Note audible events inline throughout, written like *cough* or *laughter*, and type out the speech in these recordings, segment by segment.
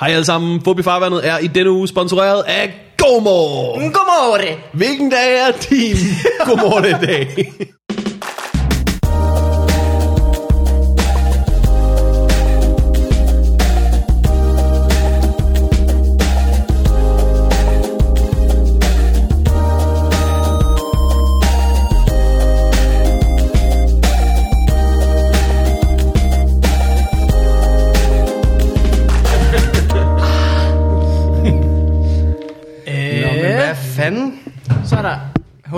Hej alle sammen, Fobi Farvandet er i denne uge sponsoreret af GoMore. Godmorgen. Hvilken dag er din *laughs* godmorgen dag?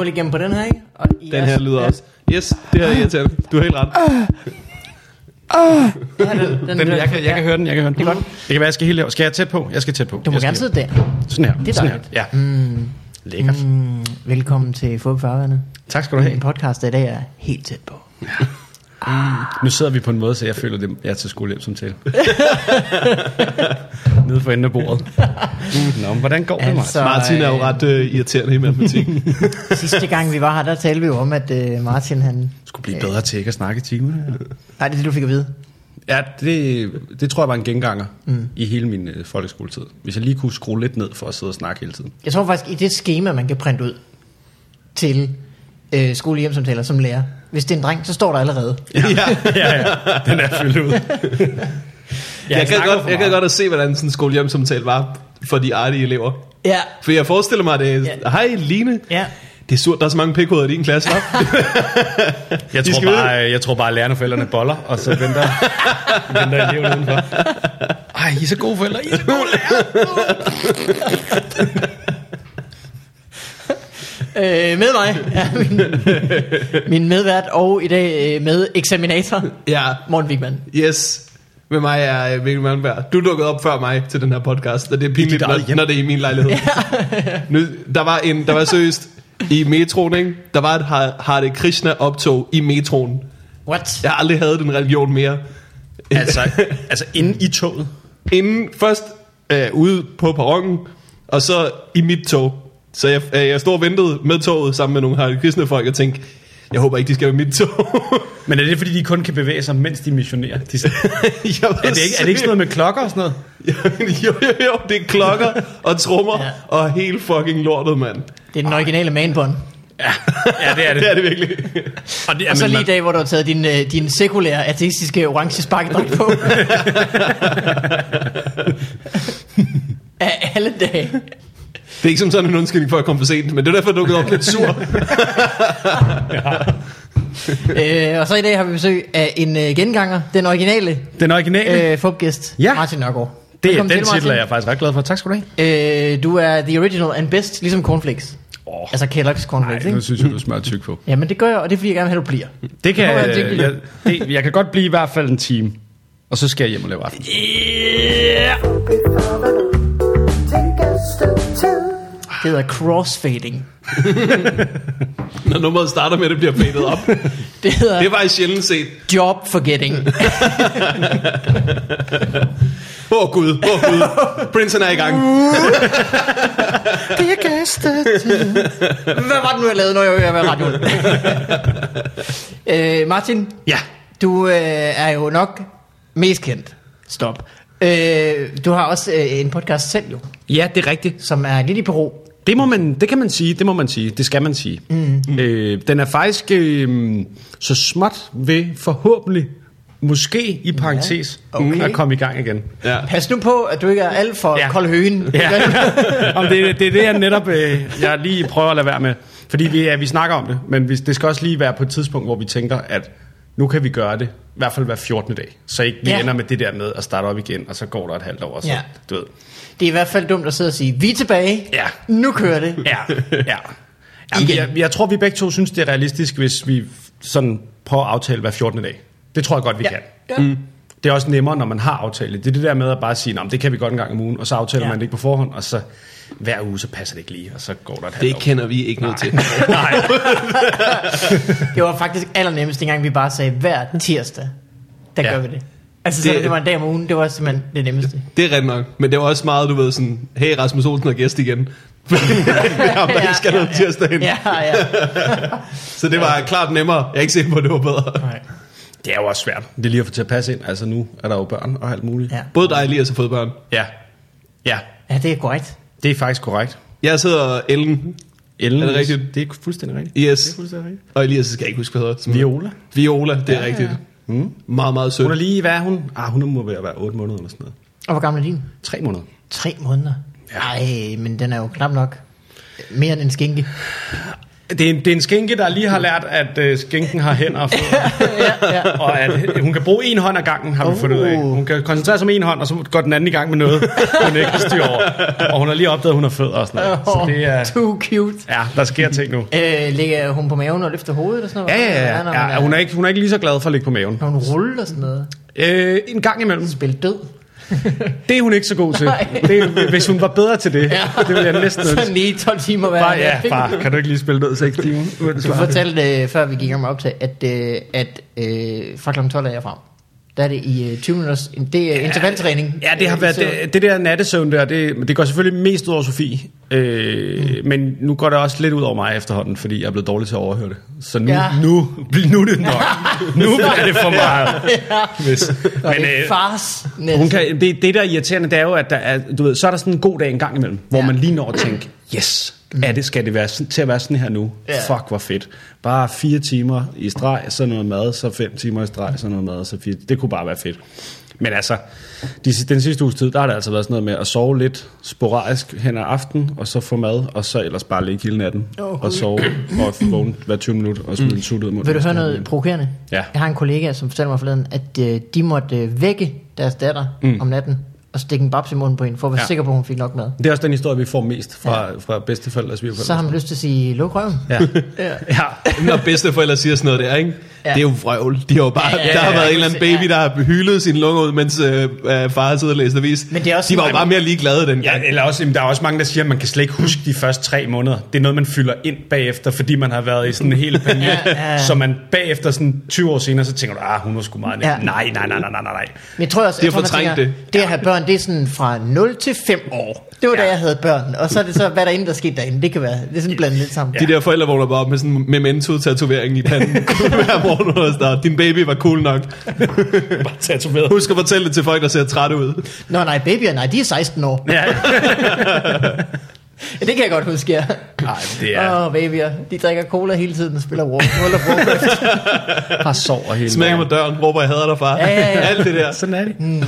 Hul igennem på den her, ikke? Og i Den her lyder også. Yes, det her er irriterende. Du har helt ret. Ja, den, den, Den, jeg, kan, jeg kan høre den, jeg kan høre den. Det er godt. Det kan være, jeg skal helt Skal jeg tæt på? Jeg skal tæt på. Du må jeg gerne sidde der. Sådan her. Det er sådan her. dejligt. Ja. Mm. Lækkert. Mm. Velkommen til Fodbold Farvandet. Tak skal du have. En podcast, der i dag er helt tæt på. Nu sidder vi på en måde, så jeg føler, at jeg er til skolehjem som tale. *laughs* Nede for enden af bordet. Mm. Nå, men hvordan går det, Altså- Martin? Martin er jo ret uh, irriterende i matematik. *laughs* Sidste gang vi var her, der talte vi jo om, at uh, Martin han... Skulle blive bedre til ikke at snakke i timerne. Nej, det er det, du fik at vide. Ja, det, det tror jeg var en genganger mm. i hele min øh, folkeskoletid. Hvis jeg lige kunne skrue lidt ned for at sidde og snakke hele tiden. Jeg tror faktisk, i det schema, man kan printe ud til øh, skolehjemsamtaler som lærer. Hvis det er en dreng, så står der allerede. *laughs* ja. ja, ja. Den er fyldt ud. *laughs* Jeg, jeg, kan godt, jeg kan godt at se, hvordan sådan en skolehjemsamtale var for de artige elever. Ja. For jeg forestiller mig, at det er, Ja. hej Line, Ja. det er surt, der er så mange pikhoveder i din klasse, hva'? *laughs* Jeg tror, bare, jeg tror bare, at lærerne og forældrene boller, og så venter, venter eleverne udenfor. Ej, I er så gode forældre, I er så gode lærer. Øh, med mig er min, *laughs* min medvært, og i dag øh, med eksaminator, ja, Morten Wigman. yes. Med mig er øh, Mikkel Malmberg. Du dukkede op før mig til den her podcast, og det er pinligt, når, når det er i min lejlighed. nu, der var en, der var seriøst i metroen, ikke? Der var et Har- Hare Krishna optog i metroen. What? Jeg har aldrig havde den religion mere. Altså, altså inde i toget. Inden først øh, ude på perronen, og så i mit tog. Så jeg, øh, jeg stod og ventede med toget sammen med nogle Hare Krishna folk og tænkte, jeg håber ikke, de skal være mit tog. *laughs* Men er det fordi, de kun kan bevæge sig, mens de missionerer? De, *laughs* jeg er, det ikke, er det ikke sådan noget med klokker og sådan noget? *laughs* jo, jo, jo, det er klokker og trommer Ja. og helt fucking lortet, mand. Det er den originale manbånd. Ja, ja det er det. Det er det virkelig. Og, det, Og så lige i dag, hvor du har taget din, øh, din sekulære, ateistiske orange sparkedragt på. Af alle dage. Det er ikke som sådan en undskyldning for at komme for sent, men det er derfor, jeg dukkede op lidt sur. *laughs* Øh, og så i dag har vi besøg af en øh, genganger, den originale Den originale, øh, fubgæst, Ja. Martin Nørgaard. det, Velkommen den til, titel er jeg faktisk ret glad for. Tak skal du have. Øh, du er the original and best, ligesom cornflakes. Åh. Altså Kellogg's cornflakes, Nej, nu ikke? synes jeg, du smører tyk på. Jamen det gør jeg, og det er fordi, jeg gerne vil have, du bliver. Det kan, jeg, jeg, det jeg, det, jeg kan godt blive i hvert fald en time. Og så skal jeg hjem og lave aften. Det hedder crossfading. *laughs* Når nummeret starter med, at det bliver fadet op. Det hedder Det var jeg sjældent set. job forgetting. Åh *laughs* oh, gud, åh oh, gud. Prinsen er i gang. *laughs* Hvad var det nu, jeg lavede, når jeg var ved radioen? øh, Martin, Ja. du øh, er jo nok mest kendt. Stop. Øh, du har også øh, en podcast selv jo, Ja, det er rigtigt. som er lidt i Peru. Det, må man, det kan man sige, det må man sige, det skal man sige. Mm. Øh, den er faktisk øh, så småt ved forhåbentlig, måske i parentes, Okay. at komme i gang igen. Ja. Pas nu på, at du ikke er alt for Ja. ja. kold høen. *laughs* Ja. Om det, det er det, jeg netop øh, jeg lige prøver at lade være med. Fordi vi, ja, vi snakker om det, men vi, det skal også lige være på et tidspunkt, hvor vi tænker, at nu kan vi gøre det, i hvert fald hver 14. dag. Så ikke vi Ja. ender med det der med at starte op igen, og så går der et halvt år, og så, Ja. du ved. Det er i hvert fald dumt at sidde og sige, vi er tilbage, Ja. nu kører det. Ja, ja. *laughs* Jamen, Igen. jeg, jeg tror, vi begge to synes, det er realistisk, hvis vi sådan prøver at aftale hver 14. dag. Det tror jeg godt, vi Ja. kan. Ja. Mm. Det er også nemmere, når man har aftalt det. Det er det der med at bare sige, "Nå, men det kan vi godt en gang om ugen, og så aftaler Ja. man det ikke på forhånd, og så hver uge, så passer det ikke lige, og så går der et Det kender vi ikke noget til. *laughs* Nej. *laughs* Det var faktisk allernemmest, dengang vi bare sagde, hver tirsdag, der Ja. gør vi det. Altså, så Det- det var en dag om ugen, det var simpelthen det nemmeste. Det er rigtigt nok. Men det var også meget, du ved, sådan, hey Rasmus Olsen er gæst igen. *laughs* Ham, der ikke skal noget tirsdagen. Ja, ja. Så det var klart nemmere. Jeg er ikke sikker på, at det var bedre. Nej. Det er jo også svært. Det er lige at få til at passe ind. Altså nu er der jo børn og alt muligt. Ja. Både dig og Elias har fået børn. ja. Ja, Ja, det er korrekt. det er faktisk korrekt. Jeg sidder Ellen, Ellen, Er det rigtigt? Det er fuldstændig rigtigt. Yes. Det er fuldstændig rigtigt. og Elias skal jeg ikke huske, hvad hedder. Som- Viola. Viola, det er ja, rigtigt. Ja. Mm. Meget, meget sødt. Hun er lige, hvad er hun? Ah, hun må være, være 8 måneder eller sådan noget. Og hvor gammel er din? 3 måneder. Tre måneder. Ej, men den er jo knap nok mere end en skinke. Det er, en, det er en skænke, der lige har lært, at øh, skænken har hænder og fødder. *laughs* ja, ja. og at hun kan bruge en hånd ad gangen, har vi Oh. fundet ud af. Hun kan koncentrere sig om en hånd, og så går den anden i gang med noget, hun ikke har styr over. Og hun har lige opdaget, at hun har fødder og sådan noget. Så det er... Too cute. Ja, der sker ting nu. Øh, ligger hun på maven og løfter hovedet og sådan noget? Ja, ja, ja. ja, ja hun, er ikke, hun er ikke lige så glad for at ligge på maven. Når hun ruller og sådan noget. Øh, en gang imellem. Spil død. *laughs* Det er hun ikke så god til. Det, hvis hun var bedre til det, det ville jeg næsten. *laughs* Sådan lige 12 timer hver Bare, ja, bare, kan du ikke lige spille ned 6 timer? Du fortalte, øh, før vi gik om optag, at, øh, at øh, fra kl. 12 er jeg frem. Der er det i øh, 20 minutters, det er intervaltræning. Ja, det har Øh, været det, det der nattesøvn der, det, det går selvfølgelig mest ud over Sofie, øh, mm. men nu går det også lidt ud over mig efterhånden, fordi jeg er blevet dårlig til at overhøre det. Så nu, Ja. nu, nu er det nok. nu *laughs* er det for meget. ja. Hvis, men det øh, fars. hun kan, det, det der er irriterende, det er jo, at der er, du ved, så er der sådan en god dag en gang imellem, hvor Ja. man lige når at tænke, yes, er det, skal det være til at være sådan her nu? Ja. Fuck, hvor fedt. Bare fire timer i streg, så noget mad, så fem timer i streg, så noget mad, så fire. Det kunne bare være fedt. Men altså, de, den sidste uges tid, der har det altså været sådan noget med at sove lidt sporadisk hen ad aften, og så få mad, og så ellers bare ligge hele natten, Åh, og sove, og vågne hver 20 minutter, og smide en sut ud mod Vil du høre noget provokerende? Ja. Jeg har en kollega, som fortalte mig forleden, at øh, de måtte øh, vække deres datter mm. om natten, og stikke en babs i munden på hende, for at være ja. Ja. sikker på, at hun fik nok mad. Det er også den historie, vi får mest fra, ja. fra bedsteforældre og svigerforældre. Så har man lyst til at sige, luk røven. Ja. *laughs* Ja. ja. Når bedsteforældre siger sådan noget der, ikke? Ja. Ja. Det er jo vrøvl. De har jo bare, Ja, ja, ja, ja, der har ja, været ja. en eller anden baby, der har hyldet sin lunger ud, mens øh, øh, far har siddet og læst avis. Men det er også de var jo bare mere ligeglade den Ja, gang. eller også, jamen, der er også mange, der siger, at man kan slet ikke huske de første tre måneder. Det er noget, man fylder ind bagefter, fordi man har været i sådan en hel *laughs* panik. Ja, ja, ja. Så man bagefter sådan 20 år senere, så tænker du, ah, hun var sgu meget. Ja. Ja. Nej, nej, nej, nej, nej, nej. Men jeg tror også, De har jeg tror, man fortrængt det. det at have børn, det er sådan fra 0 til 5 år. Det var ja. da jeg havde børn. Og så er det så, hvad der inde, der skete derinde. Det kan være, det er sådan blandet lidt sammen. De der forældre vågner bare op med sådan en memento-tatovering i panden *laughs* hver morgen. Og sådan, Din baby var cool nok. Bare tatoveret. Husk at fortælle det til folk, der ser trætte ud. Nå nej, babyer, nej, de er 16 år. Ja, *laughs* Ja, det kan jeg godt huske, ja. nej, det er Åh, oh, babyer, de drikker cola hele tiden og spiller World World of Warcraft. bare sover hele Smækker på døren, råber, jeg hader dig, far. Ja, ja, ja. *laughs* Alt det der. Sådan er det. Mm.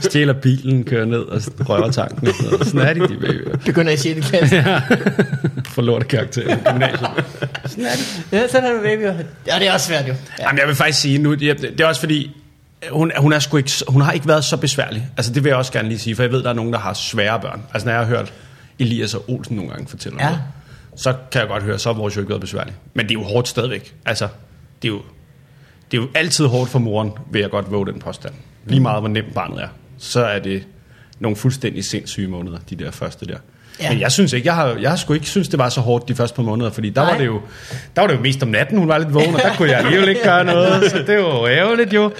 Stjæler bilen, kører ned og røver tanken. Og sådan, noget. sådan er det, de babyer. Begynder i 6. klasse. For lort karakter i gymnasiet. Sådan er det. Ja, sådan er det babyer. Ja, det er også svært jo. Ja. Jamen, jeg vil faktisk sige nu, det det er også fordi, hun, hun, er sgu ikke, hun har ikke været så besværlig. Altså, det vil jeg også gerne lige sige, for jeg ved, der er nogen, der har svære børn. Altså, når jeg har hørt Elias og Olsen nogle gange fortælle Ja. noget, så kan jeg godt høre, så har vores jo ikke været besværlig. Men det er jo hårdt stadigvæk. Altså, det er jo, det er jo altid hårdt for moren, vil jeg godt våge den påstand. Lige meget, hvor nemt barnet er. Så er det nogle fuldstændig sindssyge måneder, de der første der. Ja. Men jeg synes ikke, jeg har, jeg har sgu ikke synes, det var så hårdt de første par måneder, fordi der Nej. var, det jo, der var det jo mest om natten, hun var lidt vågen, og der kunne jeg alligevel ikke gøre noget, *laughs* så det var jo ærgerligt jo.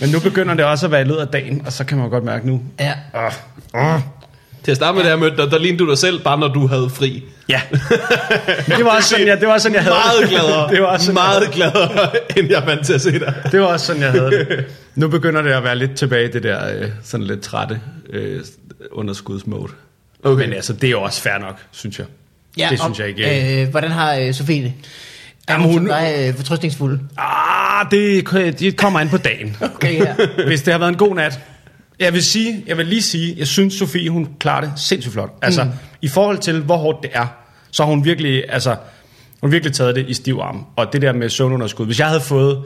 Men nu begynder det også at være i løbet af dagen, og så kan man godt mærke nu, Ja. åh, åh, Til at starte med, da jeg mødte dig, der lignede du dig selv, bare når du havde fri. ja. *laughs* det var også sådan, jeg, det var også sådan, jeg havde Meget gladere. *laughs* det var også sådan, meget gladere, *laughs* end jeg er vant til at se dig. Det var også sådan, jeg havde det. Nu begynder det at være lidt tilbage i det der øh, sådan lidt trætte øh, underskudsmode. Okay. Men altså, det er jo også fair nok, synes jeg. ja det synes og, jeg ikke. Øh, hvordan har øh, Sofie det? Er Jamen, hun, dig øh, fortrøstningsfuld? Ah, det, det kommer an på dagen. Okay, ja. Hvis det har været en god nat. Jeg vil, sige, jeg vil lige sige, jeg synes, Sofie, hun klarer det sindssygt flot. Altså, mm. i forhold til, hvor hårdt det er, så har hun virkelig, altså, hun har virkelig taget det i stiv arm. Og det der med søvnunderskud. Hvis jeg havde fået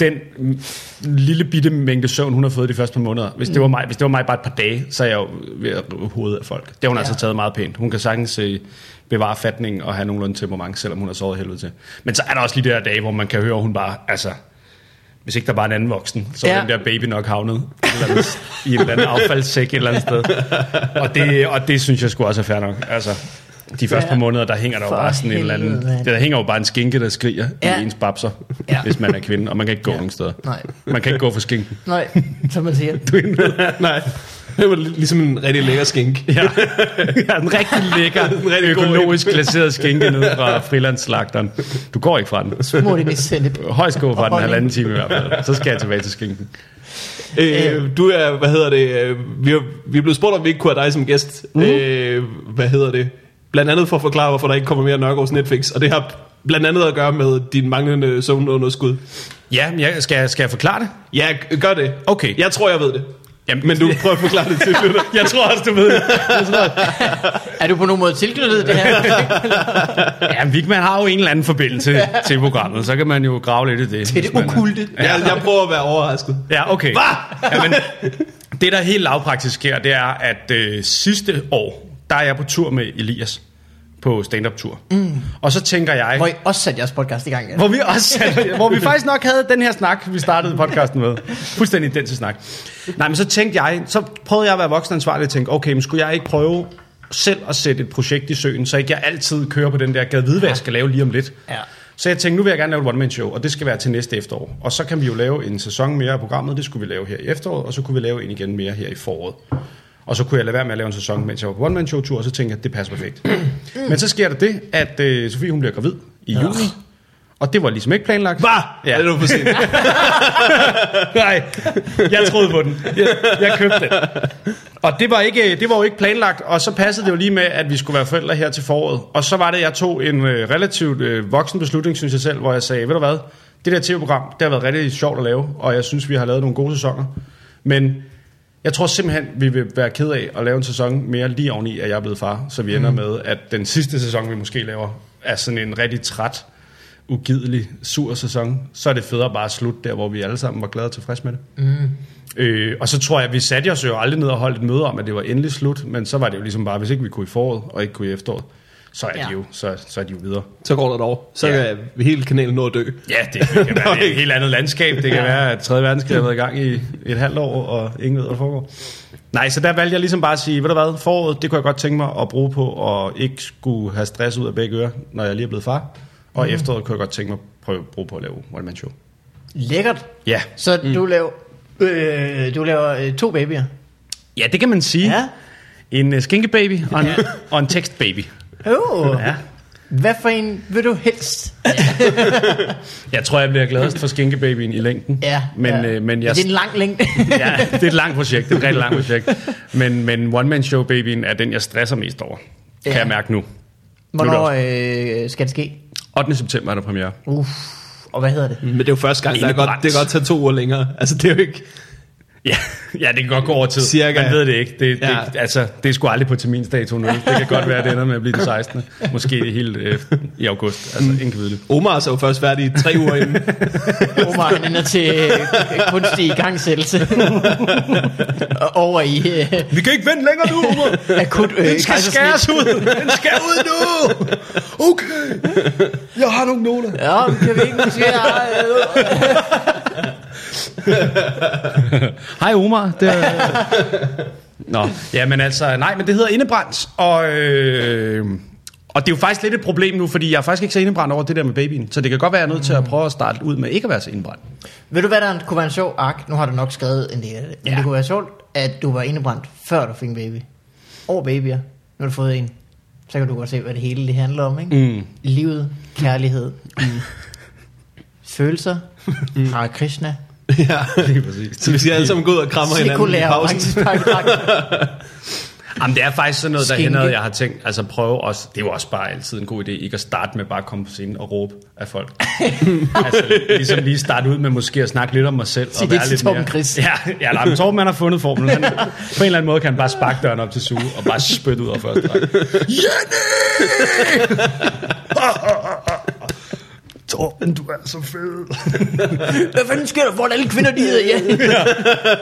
den mm, lille bitte mængde søvn, hun har fået de første par måneder. Hvis det var mig, hvis det var mig bare et par dage, så er jeg jo ved at rive hovedet af folk. Det har hun ja. altså taget meget pænt. Hun kan sagtens øh, bevare fatningen og have nogenlunde temperament, selvom hun har sovet helvede til. Men så er der også lige de der dage, hvor man kan høre, at hun bare, altså, hvis ikke der var en anden voksen, så Ja. den der baby nok havnet et andet, i en eller anden affaldssæk et eller andet sted. Og det, og det synes jeg skulle også er fair nok. Altså, de første Ja. par måneder, der hænger der jo For bare sådan en eller anden... Der hænger jo bare en skinke, der skriger Ja. i ens babser, Ja. hvis man er kvinde, og man kan ikke gå Ja. nogen steder. Nej. Man kan ikke gå for skinken. Nej, som man siger. *laughs* Du er. Nej. Det var lig- ligesom en rigtig lækker skink. Ja, *laughs* ja en rigtig lækker, *laughs* En rigtig økologisk glaseret skinke ned fra *laughs* frilandsslagteren. Du går ikke fra den. Smurt ind i sennep. Højst gå fra den halvanden time i hvert fald. Så skal jeg tilbage til skinken. Øh, du er, hvad hedder det, øh, vi er, vi er blevet spurgt, om vi ikke kunne have dig som gæst. Mm. Øh, hvad hedder det? Blandt andet for at forklare, hvorfor der ikke kommer mere Nørgaards Netflix. Og det har blandt andet at gøre med din manglende søvnunderskud. Ja, jeg, skal, jeg- skal jeg forklare det? Ja, gør det. Okay. Jeg tror, jeg ved det. Jamen, Men du prøver at forklare det til lytter. Jeg tror også, du ved det. Er du på nogen måde tilknyttet det her? *laughs* Ja, Vigman har jo en eller anden forbindelse til programmet, så kan man jo grave lidt i det. Til det er- okulte. Jeg, jeg prøver at være overrasket. Ja, okay. Hvad? Jamen, det, der helt lavpraktisk sker, det er, at øh, sidste år, der er jeg på tur med Elias på stand-up-tur. Mm. Og så tænker jeg... Hvor I også satte jeres podcast i gang. Ja. Hvor vi også *laughs* hvor vi faktisk nok havde den her snak, vi startede podcasten med. Fuldstændig identisk snak. Nej, men så tænkte jeg, så prøvede jeg at være voksenansvarlig og tænke, okay, men skulle jeg ikke prøve selv at sætte et projekt i søen, så ikke jeg altid kører på den der gad vide, hvad jeg skal lave lige om lidt. Ja. Så jeg tænkte, nu vil jeg gerne lave et one-man-show, og det skal være til næste efterår. Og så kan vi jo lave en sæson mere af programmet, det skulle vi lave her i efteråret, og så kunne vi lave en igen mere her i foråret. Og så kunne jeg lade være med at lave en sæson, mens jeg var på one-man-show-tur, og så tænkte jeg, at det passer perfekt. *clears throat* Men så sker der det, at øh, Sofie hun bliver gravid i juni, og det var ligesom ikke planlagt. Hvad? Ja. Er det nu for sent? *laughs* Nej, jeg troede på den. Jeg, jeg købte den. Og det var, ikke, det var jo ikke planlagt, og så passede det jo lige med, at vi skulle være forældre her til foråret. Og så var det, jeg tog en øh, relativt øh, voksen beslutning, synes jeg selv, hvor jeg sagde, ved du hvad, det der tv-program, det har været rigtig sjovt at lave, og jeg synes, vi har lavet nogle gode sæsoner. Men jeg tror simpelthen, vi vil være ked af at lave en sæson mere lige oveni, at jeg er blevet far. Så vi ender med, at den sidste sæson, vi måske laver, er sådan en rigtig træt, ugidelig, sur sæson. Så er det federe bare at slutte der, hvor vi alle sammen var glade og tilfredse med det. Mm. Øh, og så tror jeg, at vi satte os jo aldrig ned og holdt et møde om, at det var endelig slut. Men så var det jo ligesom bare, hvis ikke vi kunne i foråret, og ikke kunne i efteråret, så er, Ja. de, jo, så, så er de jo videre. Så går der et år. Så Ja. kan hele kanalen nå at dø. Ja, det kan *laughs* være det er et helt andet landskab. Det kan være, at 3. verdenskrig har været i gang i et halvt år, og ingen ved, hvad der foregår. Nej, så der valgte jeg ligesom bare at sige, ved du hvad, foråret, det kunne jeg godt tænke mig at bruge på, og ikke skulle have stress ud af begge ører, når jeg lige er blevet far. Og mm. efteråret kunne jeg godt tænke mig at prøve, bruge på at lave one man show. Lækkert. Ja. Så mm. du laver, øh, du laver øh, to babyer. ja, det kan man sige. Ja. En uh, skinkebaby og en, og en tekstbaby. Oh. Ja. Hvad for en vil du helst? *laughs* Jeg tror, jeg bliver gladest for skinkebabyen i længden. Ja. Men, ja. øh, men jeg, Det er en lang længde. *laughs* ja, det er et langt projekt. Det er et rigtig langt projekt. *laughs* Men, men One Man Show babyen er den, jeg stresser mest over. Kan Ja. jeg mærke nu. Hvornår øh, skal det ske? 8. september er der premiere. Uff. Og hvad hedder det? Men det er jo første gang, der er godt, det kan godt tage to uger længere. Altså, det er jo ikke... Ja, ja, det kan godt gå over tid. Cirka. Man ved det ikke. Det, Ja. det, altså, det er sgu aldrig på terminsdato nu. Det kan godt være, at det ender med at blive det 16. Måske helt øh, i august. Altså, ingen kan vide det. Omar så jo først færdig tre uger inden. *laughs* Omar, han ender til øh, kunstig igangsættelse. *laughs* Over i øh, Vi kan ikke vente længere nu, Omar. akut øh, Den skal skæres ud. Den skal ud nu. Okay. Jeg har nogle noter. Ja, men kan vi ikke måske... Øh, *laughs* Hej Omar. Det er... Nå, ja, men altså, nej, men det hedder indebrændt, og, øh, og det er jo faktisk lidt et problem nu, fordi jeg er faktisk ikke så indebrændt over det der med babyen, så det kan godt være, jeg er nødt til at prøve at starte ud med ikke at være så indebrændt. Ved du hvad der kunne være en sjov ark? Nu har du nok skrevet en del af det. Men Ja. det kunne være sjovt, at du var indebrændt, før du fik en baby. Over babyer. Nu har du fået en. Så kan du godt se, hvad det hele det handler om, ikke? Mm. Livet, kærlighed, i følelser, Hare Krishna, ja. *laughs* Lige præcis. Så vi skal alle sammen gå ud og kramme hinanden i pausen. *laughs* Jamen, det er faktisk sådan noget, der Skinke. hænder, jeg har tænkt, altså prøve også, det er jo også bare altid en god idé, ikke at starte med bare at komme på scenen og råbe af folk. *laughs* altså, ligesom lige starte ud med måske at snakke lidt om mig selv. Sig og det være til lidt Torben mere- Chris. Ja, ja nej, men Torben han har fundet formlen. Han, på en eller anden måde kan han bare sparke døren op til suge og bare spytte ud af første række. Jenny! Torben, du er så fed. *laughs* Hvad fanden sker der for, at alle kvinder de hedder ja?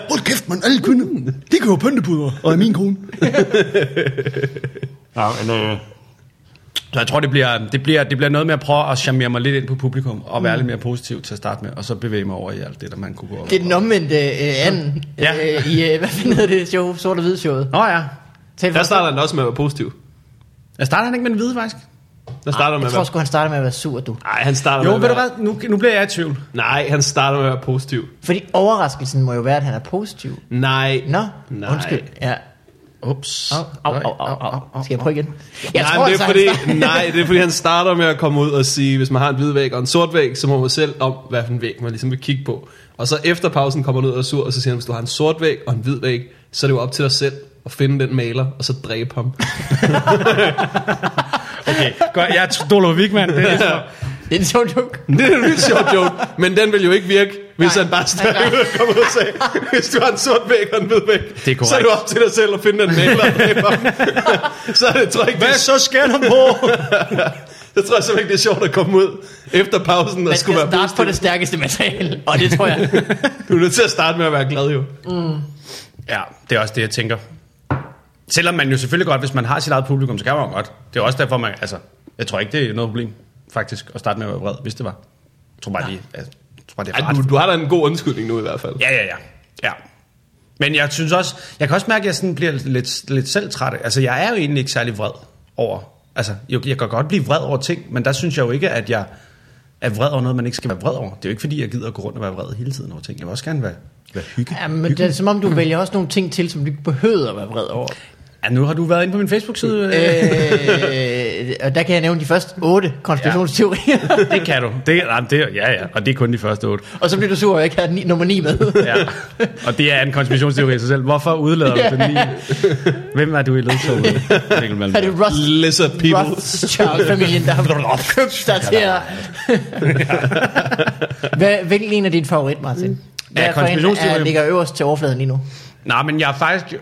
Hold kæft, man, alle kvinder, de kan jo pyntepuder, og er min kone. *laughs* ja, men, øh, så jeg tror, det bliver, det, bliver, det bliver noget med at prøve at charmere mig lidt ind på publikum, og være lidt mere positiv til at starte med, og så bevæge mig over i alt det, der man kunne gå over. Det er den omvendte øh, anden Ja. øh, i, øh, hvad fanden hedder det show? Sort og hvid showet. Nå ja, Tal Der starter han også med at være positiv. jeg starter han ikke med en hvide, faktisk. Der starter med Jeg at tror sgu, han starter med at være sur, du. Nej, han starter Jo, med ved at du være... hvad, nu, nu bliver jeg i tvivl. Nej, han starter med at være positiv. Fordi overraskelsen må jo være, at han er positiv. Nej. Nå, Nej. undskyld. Ja. Ups. Au, au, au, au, au. Skal jeg prøve igen? Jeg nej, tror, det er altså, fordi, han starter- *laughs* nej, det er fordi, han starter med at komme ud og sige, hvis man har en hvid væg og en sort væg, så må man selv om, hvad for en væg man ligesom vil kigge på. Og så efter pausen kommer han ud og er sur, og så siger han, hvis du har en sort væg og en hvid væg, så er det jo op til dig selv at finde den maler, og så dræbe ham. *laughs* *laughs* Okay, godt. Jeg er Dolo Wigman. Det er så. Det er en sjov joke. *laughs* Det er en vildt sjov joke, men den vil jo ikke virke, hvis Nej. han bare stadig ud og kommer ud og sagde, hvis du har en sort væg og en hvid væg, Det er så er det op til dig selv at finde den maler *laughs* så er det, tror jeg ikke, det, Hvad så skal han på? *laughs* jeg tror simpelthen ikke, det er sjovt at komme ud efter pausen og Man skulle skal være starte på det stærkeste materiale, og det tror jeg. Du er nødt til at starte med at være glad jo. Ja, det er også det, jeg tænker. Selvom man jo selvfølgelig godt, hvis man har sit eget publikum, så kan man jo godt. Det er også derfor, man, altså, jeg tror ikke, det er noget problem, faktisk, at starte med at være vred, hvis det var. Jeg tror bare, de, jeg tror bare det er Ej, du, du har da en god undskyldning nu i hvert fald. Ja, ja, ja. ja. Men jeg synes også, jeg kan også mærke, at jeg sådan bliver lidt, lidt selv træt. Altså, jeg er jo egentlig ikke særlig vred over, altså, jeg, jeg kan godt blive vred over ting, men der synes jeg jo ikke, at jeg er vred over noget, man ikke skal være vred over. Det er jo ikke, fordi jeg gider at gå rundt og være vred hele tiden over ting. Jeg vil også gerne være, være hygge. Ja, men det er som om, du vælger også nogle ting til, som du ikke behøver at være vred over. Ja, nu har du været inde på min Facebook-side. Øh. øh, og der kan jeg nævne de første otte konspirationsteorier. Det kan du. Det, nej, det, ja, ja. Og det er kun de første otte. og så bliver du sur, at jeg ikke har ni, nummer 9 med. Ja. Og det er en konspirationsteori i sig selv. Hvorfor udlader du den lige? Hvem er du i ledtoget? Er det Ross, Lizard people. Rothschild-familien, der har *laughs* købt dig til at... Hvad, hvilken en er din favorit, Martin? Hvad Ja, er for en, konspirationsteorien. er, ligger øverst til overfladen lige nu? Nej, men jeg er faktisk...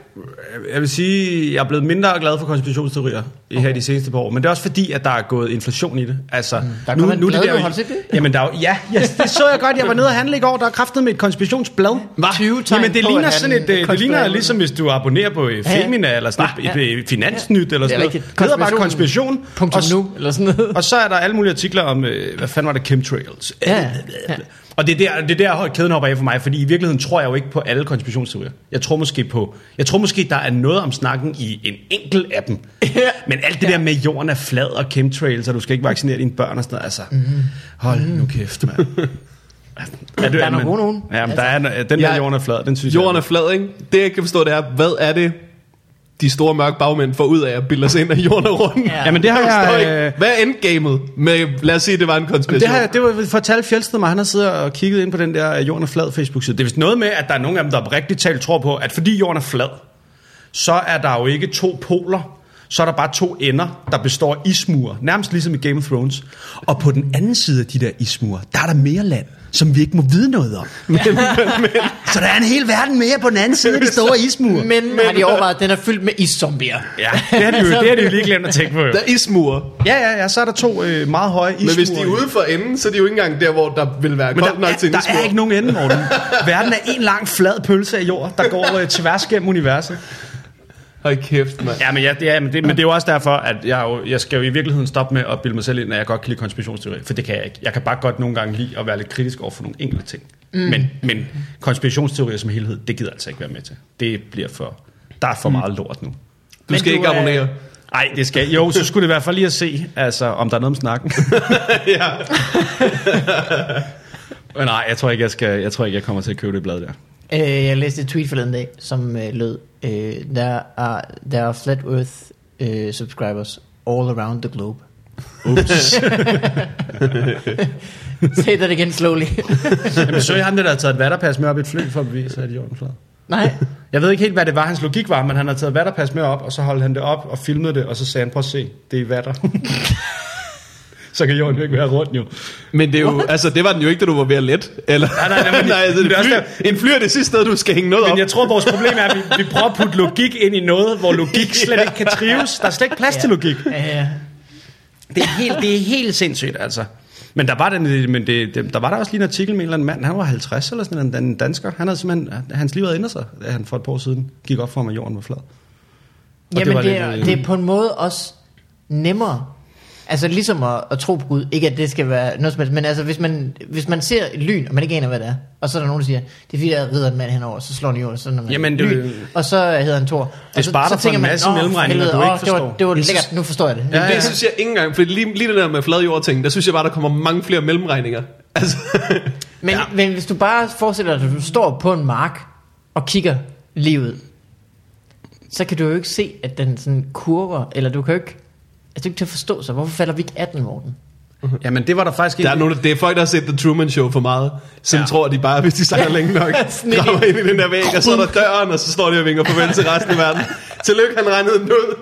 Jeg vil sige, jeg er blevet mindre glad for konspirationsteorier okay. her de seneste par år. Men det er også fordi, at der er gået inflation i det. Altså, mm, der er kommet et blad det nu, har du det? Jamen, der er, jo- ja, *laughs* ja, det så jeg godt. Jeg var nede og handle i går. Der er kraftet med et konspirationsblad. Hva? 20 tegn Jamen, det ligner sådan et, øh, det ligner konspirerer. ligesom hvis du abonnerer på øh, Ja. Femina eller sådan Hva? et, et, et finansnyt eller Det er sådan noget. Det hedder bare konspiration. Punktum nu, eller sådan noget. og så er der alle mulige artikler om, øh, hvad fanden var det, chemtrails. Ja, ja. Og det er der, det er der kæden hopper af for mig, fordi i virkeligheden tror jeg jo ikke på alle konspirationsteorier. Jeg tror måske på, jeg tror måske, der er noget om snakken i en enkelt af dem. Men alt det der med, jorden er flad og chemtrails, og du skal ikke vaccinere dine børn og sådan noget, altså, hold nu kæft, mand. *laughs* Er Der er gode nogen. Ja, men der er, den der Ja. jorden er flad, den synes Jorden er jeg. flad, ikke? Det jeg kan forstå, det er, hvad er det, de store mørke bagmænd får ud af at bilde os ind, at jorden er rund? Ja. Jamen det har *laughs* Jeg. Øh, Hvad er endgamet med, lad os sige, det var en konspiration? det, har jeg, det var fortalt Fjeldsted mig, han har siddet og kigget ind på den der Jorden er flad Facebook-side. Det er vist noget med, at der er nogle af dem, der oprigtigt talt tror på, at fordi Jorden er flad, så er der jo ikke to poler, så er der bare to ender, der består af ismure, nærmest ligesom i Game of Thrones. Og på den anden side af de der ismure, der er der mere land, som vi ikke må vide noget om. *laughs* Men, men, men. Så der er en hel verden mere på den anden side af de store *laughs* ismure. Men, men har de overvejet, at den er fyldt med ishzombier? Ja, det har de jo, *laughs* det har de jo lige glemt at tænke på. Jo. Der er ismure. Ja, ja, ja, så er der to øh, meget høje ismure. Men hvis de er ude for enden, så er de jo ikke engang der, hvor der vil være Men koldt der, nok er, til en der ismure. er ikke nogen ende, Morten. Verden er en lang flad pølse af jord, der går øh, tværs gennem universet. Hold kæft, mand. Ja, men, ja, det er, men, det, men det er jo også derfor, at jeg, jo, jeg skal jo i virkeligheden stoppe med at bilde mig selv ind, at jeg godt kan lide konspirationsteorier. For det kan jeg ikke. Jeg kan bare godt nogle gange lide at være lidt kritisk over for nogle enkelte ting. Mm. Men, men konspirationsteorier som helhed, det gider jeg altså ikke være med til. Det bliver for... Der er for meget lort nu. Du Men skal du ikke er- abonnere. Nej, det skal Jo, så skulle det i hvert fald lige at se, altså, om der er noget om snakken. *laughs* ja. *laughs* Men nej, jeg tror ikke, jeg, skal, jeg tror ikke, jeg kommer til at købe det blad der. Øh, jeg læste et tweet forleden dag, som øh, lød, øh, der er, der er flat earth øh, subscribers all around the globe. Ups. *laughs* Say that again slowly. Jamen, så er ham, der har taget et vatterpas med op i et fly for at bevise, at jorden er flad. Nej. Jeg ved ikke helt, hvad det var, hans logik var, men han har taget vatterpas med op, og så holdt han det op og filmede det, og så sagde han, prøv at se, det er vatter. *laughs* så kan jorden jo ikke være rundt jo. Men det er jo, altså, det var den jo ikke, da du var ved at let. Eller? Nej, nej, nej, men- *laughs* nej altså, men det er fly, en fly er det sidste sted, du skal hænge noget op. Men jeg tror, vores problem er, at vi, vi prøver at putte logik ind i noget, hvor logik *laughs* slet ikke kan trives. Der er slet ikke plads til logik. Ja, ja. Det er helt, det er helt sindssygt, altså. Men der var, den, men det, det, der var der også lige en artikel med en eller anden mand, han var 50 eller sådan en, en dansker. Han havde simpelthen, hans liv havde ændret sig, da han for et par år siden gik op for ham, at jorden var flad. det Jamen, var det, lidt, er, øh, det er på en måde også nemmere Altså ligesom at, at tro på Gud, ikke at det skal være noget som helst, men altså hvis man, hvis man ser et lyn, og man ikke aner, hvad det er, og så er der nogen, der siger, det er fordi, der rider en mand henover, så slår han jorden, så når man Jamen, det- lyn, og så hedder han Thor. Det sparer dig for en masse mellemregninger, du ikke det var, forstår." det var lækkert, nu forstår jeg det. Ja, det synes jeg ikke engang, for lige, lige det der med flad jordting, der synes jeg bare, der kommer mange flere mellemregninger. *laughs* Altså, Men, ja. men hvis du bare forestiller dig, at du står på en mark og kigger livet, så kan du jo ikke se, at den sådan kurver, eller du kan jo ikke, er ikke til at forstå sig. Hvorfor falder vi ikke 18, Morten? Jamen, det var der faktisk der er ikke... nogle, det er folk, der har set The Truman Show for meget, som Ja. ja. tror, at de bare, hvis de *laughs* sejler længe nok, en- graver ind i den der væg, og så er der døren, og så står de og vinker farvel til resten af verden. Tillykke, han regnede den ud.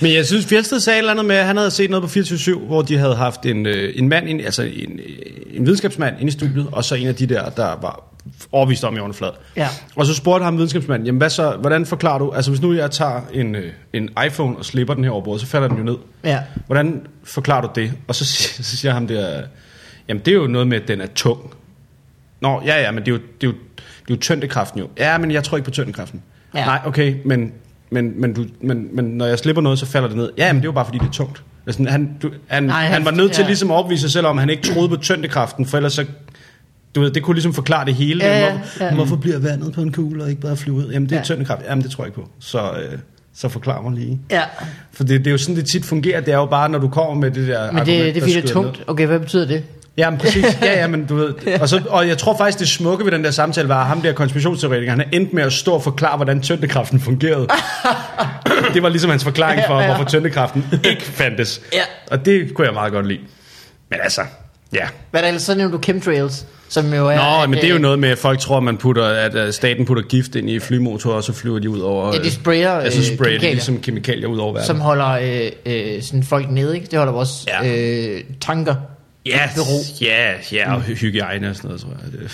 Men jeg synes, Fjeldsted sagde et eller andet med, at han havde set noget på 24 hvor de havde haft en, øh, en mand, ind, altså en, øh, en videnskabsmand inde i studiet, og så en af de der, der var overvist om er flad. Ja. Og så spurgte ham videnskabsmanden, jamen hvad så, hvordan forklarer du, altså hvis nu jeg tager en, øh, en iPhone og slipper den her over bordet, så falder den jo ned. Ja. Hvordan forklarer du det? Og så, *laughs* siger- så siger ham der, jamen det er jo noget med, at den er tung. Nå, ja, ja, men det er jo, det er jo, det er jo tyndekraften jo. Ja, men jeg tror ikke på tyndekraften. Ja. Nej, okay, men, men, men, du, men, men når jeg slipper noget, så falder det ned. Ja, men det er jo bare fordi, det er tungt. Altså, han, du, han, Nej, han- han, var nødt til ja. ligesom at opvise sig selv om, han ikke troede på tyndekraften, for ellers så du ved, det kunne ligesom forklare det hele. Ja, ja, Hvorfor, ja. hvorfor bliver vandet på en kugle og ikke bare flyve ud? Jamen, det er Ja. tyndekraft. Jamen, det tror jeg ikke på. Så, øh, så forklar mig lige. Ja, For det, det er jo sådan, det tit fungerer. Det er jo bare, når du kommer med det der men argument, det, det er det er tungt. ned. Okay, hvad betyder det? Ja, men præcis. *laughs* Ja, ja, men du ved. Og, så, og jeg tror faktisk, det smukke ved den der samtale var, at ham der konspirationsteoretiker, han er endt med at stå og forklare, hvordan tyndekraften fungerede. *laughs* det var ligesom hans forklaring for, Ja, ja. hvorfor tyndekraften *laughs* ikke fandtes. Ja. Og det kunne jeg meget godt lide. Men altså, ja. Hvad er det ellers? Så nævner du chemtrails, som jo er... Nå, at, men det er jo øh, noget med, at folk tror, man putter, at øh, staten putter gift ind i flymotorer, og så flyver de ud over... Ja, de øh, sprayer, Ja, så øh, sprayer de kemikalier. ligesom kemikalier ud over verden. Som holder øh, øh, sådan folk nede, ikke? Det holder vores Ja. øh, tanker ja, ja, ja, og hy- hygiejne og sådan noget, tror jeg. Det,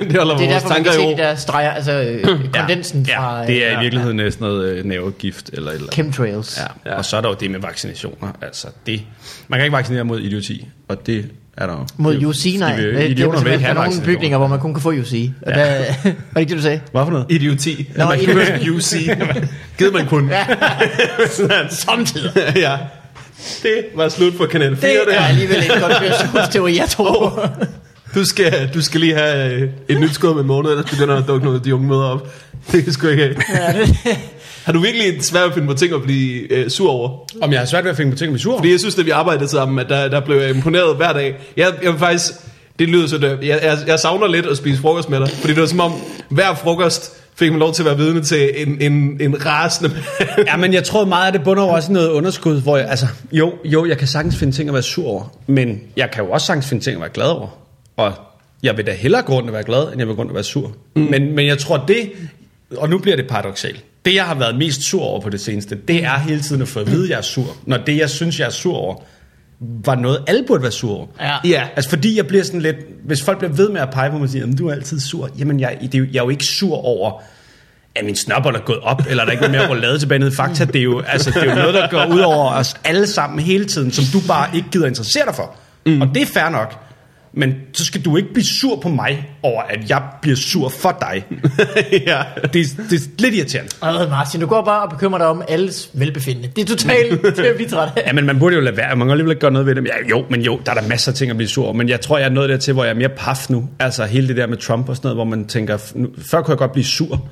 *laughs* det holder Det er vores derfor, man tanker kan i se ro. de der streger, altså øh, *clears throat* kondensen ja, fra ja, det er øh, i virkeligheden næsten noget øh, nervegift eller eller chemtrails. Ja. ja. Og så er der jo det med vaccinationer. Altså det, man kan ikke vaccinere mod idioti, og det er der. Mod det er jo- UC, nej. vi- Det, det er ikke nogle bygninger, hvor man kun kan få UC. Og Ja. der, var det ikke det, du sagde? Hvad for noget? Idioti. Nå, man idioti. høre UC. Givet man kun. *laughs* Ja. Samtidig. *laughs* ja. Det var slut på kanal 4 Det der. er alligevel en konspirationsteori, jeg tror. Du skal, du skal lige have øh, et nyt skud med en måned, ellers begynder der at dukke noget af de unge møder op. Det kan sgu ikke have. Ja, det, Har du virkelig svært ved at finde på ting at blive øh, sur over? Om jeg har svært ved at finde på ting med sur. Fordi jeg synes, at vi arbejdede sammen, at der, der blev jeg imponeret hver dag. Jeg, jeg vil faktisk, det lyder så dømt. Jeg, jeg, jeg savner lidt at spise frokost med dig. Fordi det var som om, hver frokost fik man lov til at være vidne til en, en, en rasende. Ja, men jeg tror meget, at det bunder også noget underskud, hvor jeg, altså, jo, jo, jeg kan sagtens finde ting at være sur over, men jeg kan jo også sagtens finde ting at være glad over. Og jeg vil da hellere gå rundt og være glad, end jeg vil gå rundt og være sur. Mm. Men, men jeg tror det, og nu bliver det paradoxalt, det jeg har været mest sur over på det seneste, det er hele tiden at få at vide, at jeg er sur. Når det, jeg synes, jeg er sur over, var noget, alle burde være sur over. ja. Ja. Altså fordi jeg bliver sådan lidt, hvis folk bliver ved med at pege på mig og sige, "Jamen, du er altid sur, jamen jeg, det, er jo- jeg er jo ikke sur over, at min snapper er gået op, eller er der ikke noget mere roulade tilbage nede i Fakta. Det er, jo, altså, det er jo noget, der går ud over os alle sammen hele tiden, som du bare ikke gider interessere dig for. Mm. Og det er fair nok. Men så skal du ikke blive sur på mig over, at jeg bliver sur for dig. *laughs* ja. Det, det er lidt irriterende. Og Martin, du går bare og bekymrer dig om alles velbefindende. Det er totalt til at blive træt af. Ja, men man burde jo lade være. Man kan alligevel ikke gøre noget ved det. Men ja, jo, men jo, der er der masser af ting at blive sur over. Men jeg tror, jeg er nået dertil, hvor jeg er mere paf nu. Altså hele det der med Trump og sådan noget, hvor man tænker, nu, før kunne jeg godt blive sur.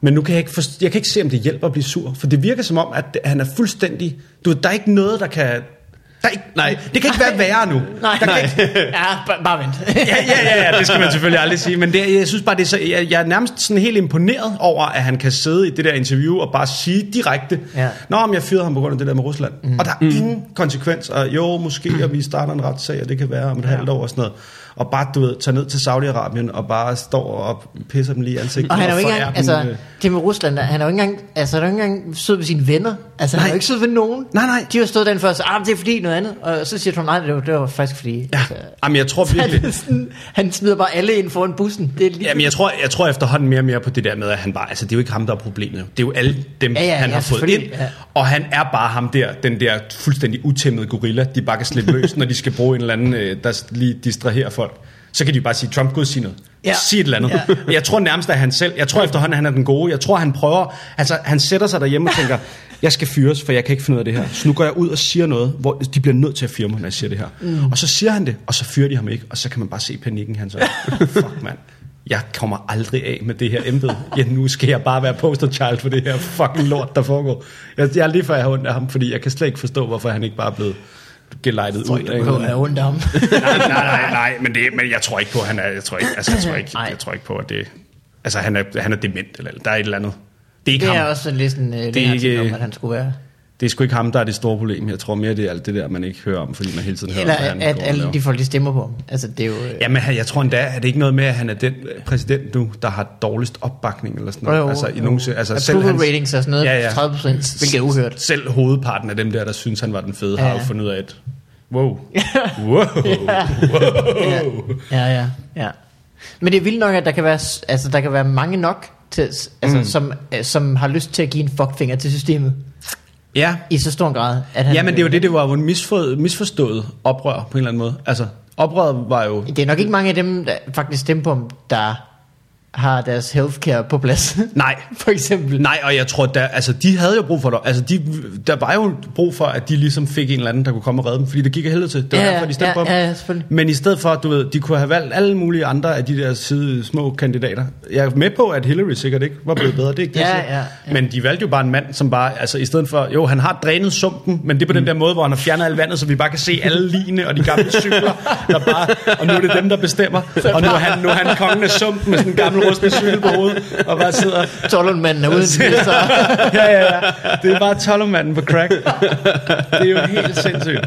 Men nu kan jeg ikke, forst- jeg kan ikke se, om det hjælper at blive sur. For det virker som om, at han er fuldstændig... Du der er ikke noget, der kan... Der ikke, nej, det kan ikke være værre nu. Nej, der nej. Kan ikke, *laughs* Ja, bare, bare vent. *laughs* ja, ja, ja, ja, det skal man selvfølgelig aldrig sige. Men det, jeg synes bare, det er så, jeg, jeg er nærmest sådan helt imponeret over, at han kan sidde i det der interview og bare sige direkte, Ja. Nå, om jeg fyrede ham på grund af det der med Rusland. Mm. Og der er mm. ingen konsekvens. Og jo, måske, at vi starter en retssag, og det kan være om et halvt år og sådan noget. Og bare, du ved, tage ned til Saudi-Arabien og bare står og pisser dem lige i ansigtet. Og han er jo ikke engang, altså, øh, det med Rusland, han er jo ikke engang, altså, han er jo ikke engang sød ved sine venner. Altså, han er jo ikke sød ved nogen. Nej, nej. De har stået den sagt, ah, det er fordi noget andet. Og så siger Trump, nej, det var, det var faktisk fordi. Ja, Altså, Jamen, jeg tror han, virkelig... sådan, han smider bare alle ind foran bussen. Det er lige, Jamen, jeg tror, jeg tror efterhånden mere og mere på det der med, at han bare, altså det er jo ikke ham, der er problemet. Det er jo alle dem, Ja, ja, han ja, har fået ind. ja. Og han er bare ham der, den der fuldstændig utæmmede gorilla, de bare kan slippe løs, når de skal bruge en eller anden, øh, der lige distraherer folk. så kan de bare sige, Trump, Gud, sig noget. Ja. Sig et eller andet. Ja. Jeg tror nærmest, at han selv, jeg tror efterhånden, at han er den gode. Jeg tror, han prøver, altså han sætter sig derhjemme og tænker, jeg skal fyres, for jeg kan ikke finde ud af det her. Så nu går jeg ud og siger noget, hvor de bliver nødt til at fyre mig, når jeg siger det her. Mm. Og så siger han det, og så fyrer de ham ikke, og så kan man bare se panikken hans øjne. *laughs* Fuck, mand. Jeg kommer aldrig af med det her embede. Ja, nu skal jeg bare være poster child for det her fucking lort, der foregår. Jeg, jeg er lige før jeg har ondt af ham, fordi jeg kan slet ikke forstå, hvorfor han ikke bare er blevet gelejtet ud. Du at have ondt af ham. *laughs* nej, nej, nej, nej, men, det, men jeg tror ikke på, at han er, jeg tror ikke, altså, jeg tror ikke, jeg tror ikke på, at det, altså han er, han er dement, eller der er et eller andet. Det er ikke Det er ham. også lidt sådan, øh, det er er ikke- ikke, om, at han skulle være. Det er sgu ikke ham, der er det store problem. Jeg tror mere, det er alt det der, man ikke hører om, fordi man hele tiden hører Eller om, hvad at og alle de folk, de stemmer på ham. Altså, det er jo... øh, Jamen, jeg tror endda, er det ikke noget med, at han er den præsident nu, der har dårligst opbakning eller sådan noget? Jo, jo, altså, i jo. nogen, altså, selv hans- ratings er sådan noget, Ja, ja. 30 procent, hvilket er uhørt. Selv hovedparten af dem der, der synes, han var den fede, har Ja. jo fundet ud af, at wow, *laughs* wow, Ja, wow. ja, ja, ja. Men det er vildt nok, at der kan være, altså, der kan være mange nok, til, altså, mm. som, øh, som har lyst til at give en fuckfinger til systemet. Ja, I så stor en grad. At han, Ja, men det er jo det, det var jo en misforstået, misforstået oprør på en eller anden måde. Altså, oprøret var jo... Det er nok ikke mange af dem, der faktisk stemmer på der har deres healthcare på plads. *laughs* Nej, For eksempel. nej, og jeg tror, der, altså, de havde jo brug for det. Altså, de, der var jo brug for, at de ligesom fik en eller anden, der kunne komme og redde dem, fordi det gik af helvede til. Det var Ja, derfor, de stemte ja, på dem. ja, ja, selvfølgelig. Men i stedet for, du ved, de kunne have valgt alle mulige andre af de der side små kandidater. Jeg er med på, at Hillary sikkert ikke var blevet bedre. Det er ikke det, Ja, ja, ja. Men de valgte jo bare en mand, som bare, altså i stedet for, jo, han har drænet sumpen, men det er på den der måde, hvor han har fjernet alt vandet, så vi bare kan se alle ligne og de gamle cykler, der bare, og nu er det dem, der bestemmer. Og nu er han, nu er han kongen af sumpen med sådan en gammel rusten cykel på hovedet, og bare sidder, Tollundmanden er uden *laughs* så ja, ja, ja. Det er bare tollumanden på crack. Det er jo helt sindssygt.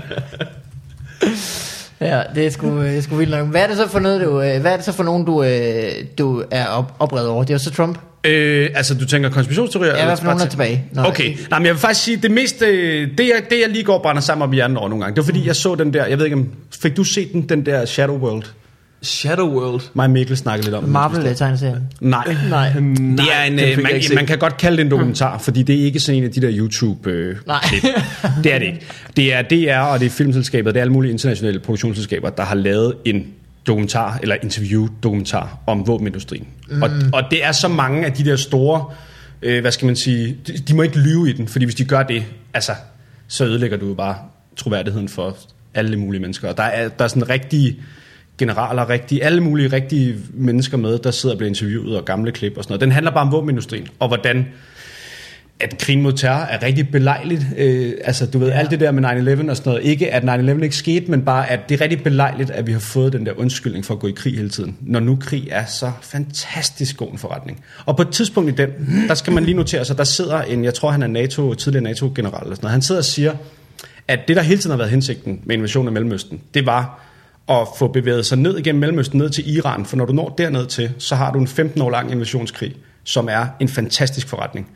Ja, det er sgu, det er sgu vildt nok. Hvad er det så for noget, du, øh, hvad er det så for nogen, du, øh, du er op, oprevet over? Det er jo så Trump. Øh, altså, du tænker konspirationsteorier? Ja, hvad for nogen er tilbage? Nå, Okay, Nej, men jeg vil faktisk sige, det meste, det jeg, det jeg lige går og brænder sammen i hjernen over nogle gange, det var fordi, jeg så den der, jeg ved ikke om, fik du set den, den der Shadow World? Shadow World. Mig og Mikkel snakkede lidt om den. Marvel-tegneserien. Nej. *laughs* Nej. Det er en, øh, man, man kan godt kalde det en dokumentar, fordi det er ikke sådan en af de der YouTube øh, Nej. *laughs* Det er det ikke. Det er DR, og det er filmselskabet, det er alle mulige internationale produktionsselskaber, der har lavet en dokumentar, eller interview-dokumentar om våbenindustrien. Mm. Og, og det er så mange af de der store, øh, hvad skal man sige, de, de må ikke lyve i den, fordi hvis de gør det, altså, så ødelægger du jo bare troværdigheden for alle mulige mennesker. Og der er, der er sådan rigtige generaler, rigtige, alle mulige rigtige mennesker med, der sidder og bliver interviewet, og gamle klip og sådan noget. Den handler bare om våbenindustrien, og hvordan at krigen mod terror er rigtig belejligt. Øh, altså, du ved, ja. alt det der med 9-11 og sådan noget. Ikke at 9-11 ikke skete, men bare at det er rigtig belejligt, at vi har fået den der undskyldning for at gå i krig hele tiden. Når nu krig er så fantastisk god en forretning. Og på et tidspunkt i den, der skal man lige notere sig, der sidder en, jeg tror han er NATO, tidligere NATO-general eller sådan noget. Han sidder og siger, at det der hele tiden har været hensigten med invasionen af Mellemøsten, det var at få bevæget sig ned igennem Mellemøsten, ned til Iran. For når du når derned til, så har du en 15 år lang invasionskrig, som er en fantastisk forretning.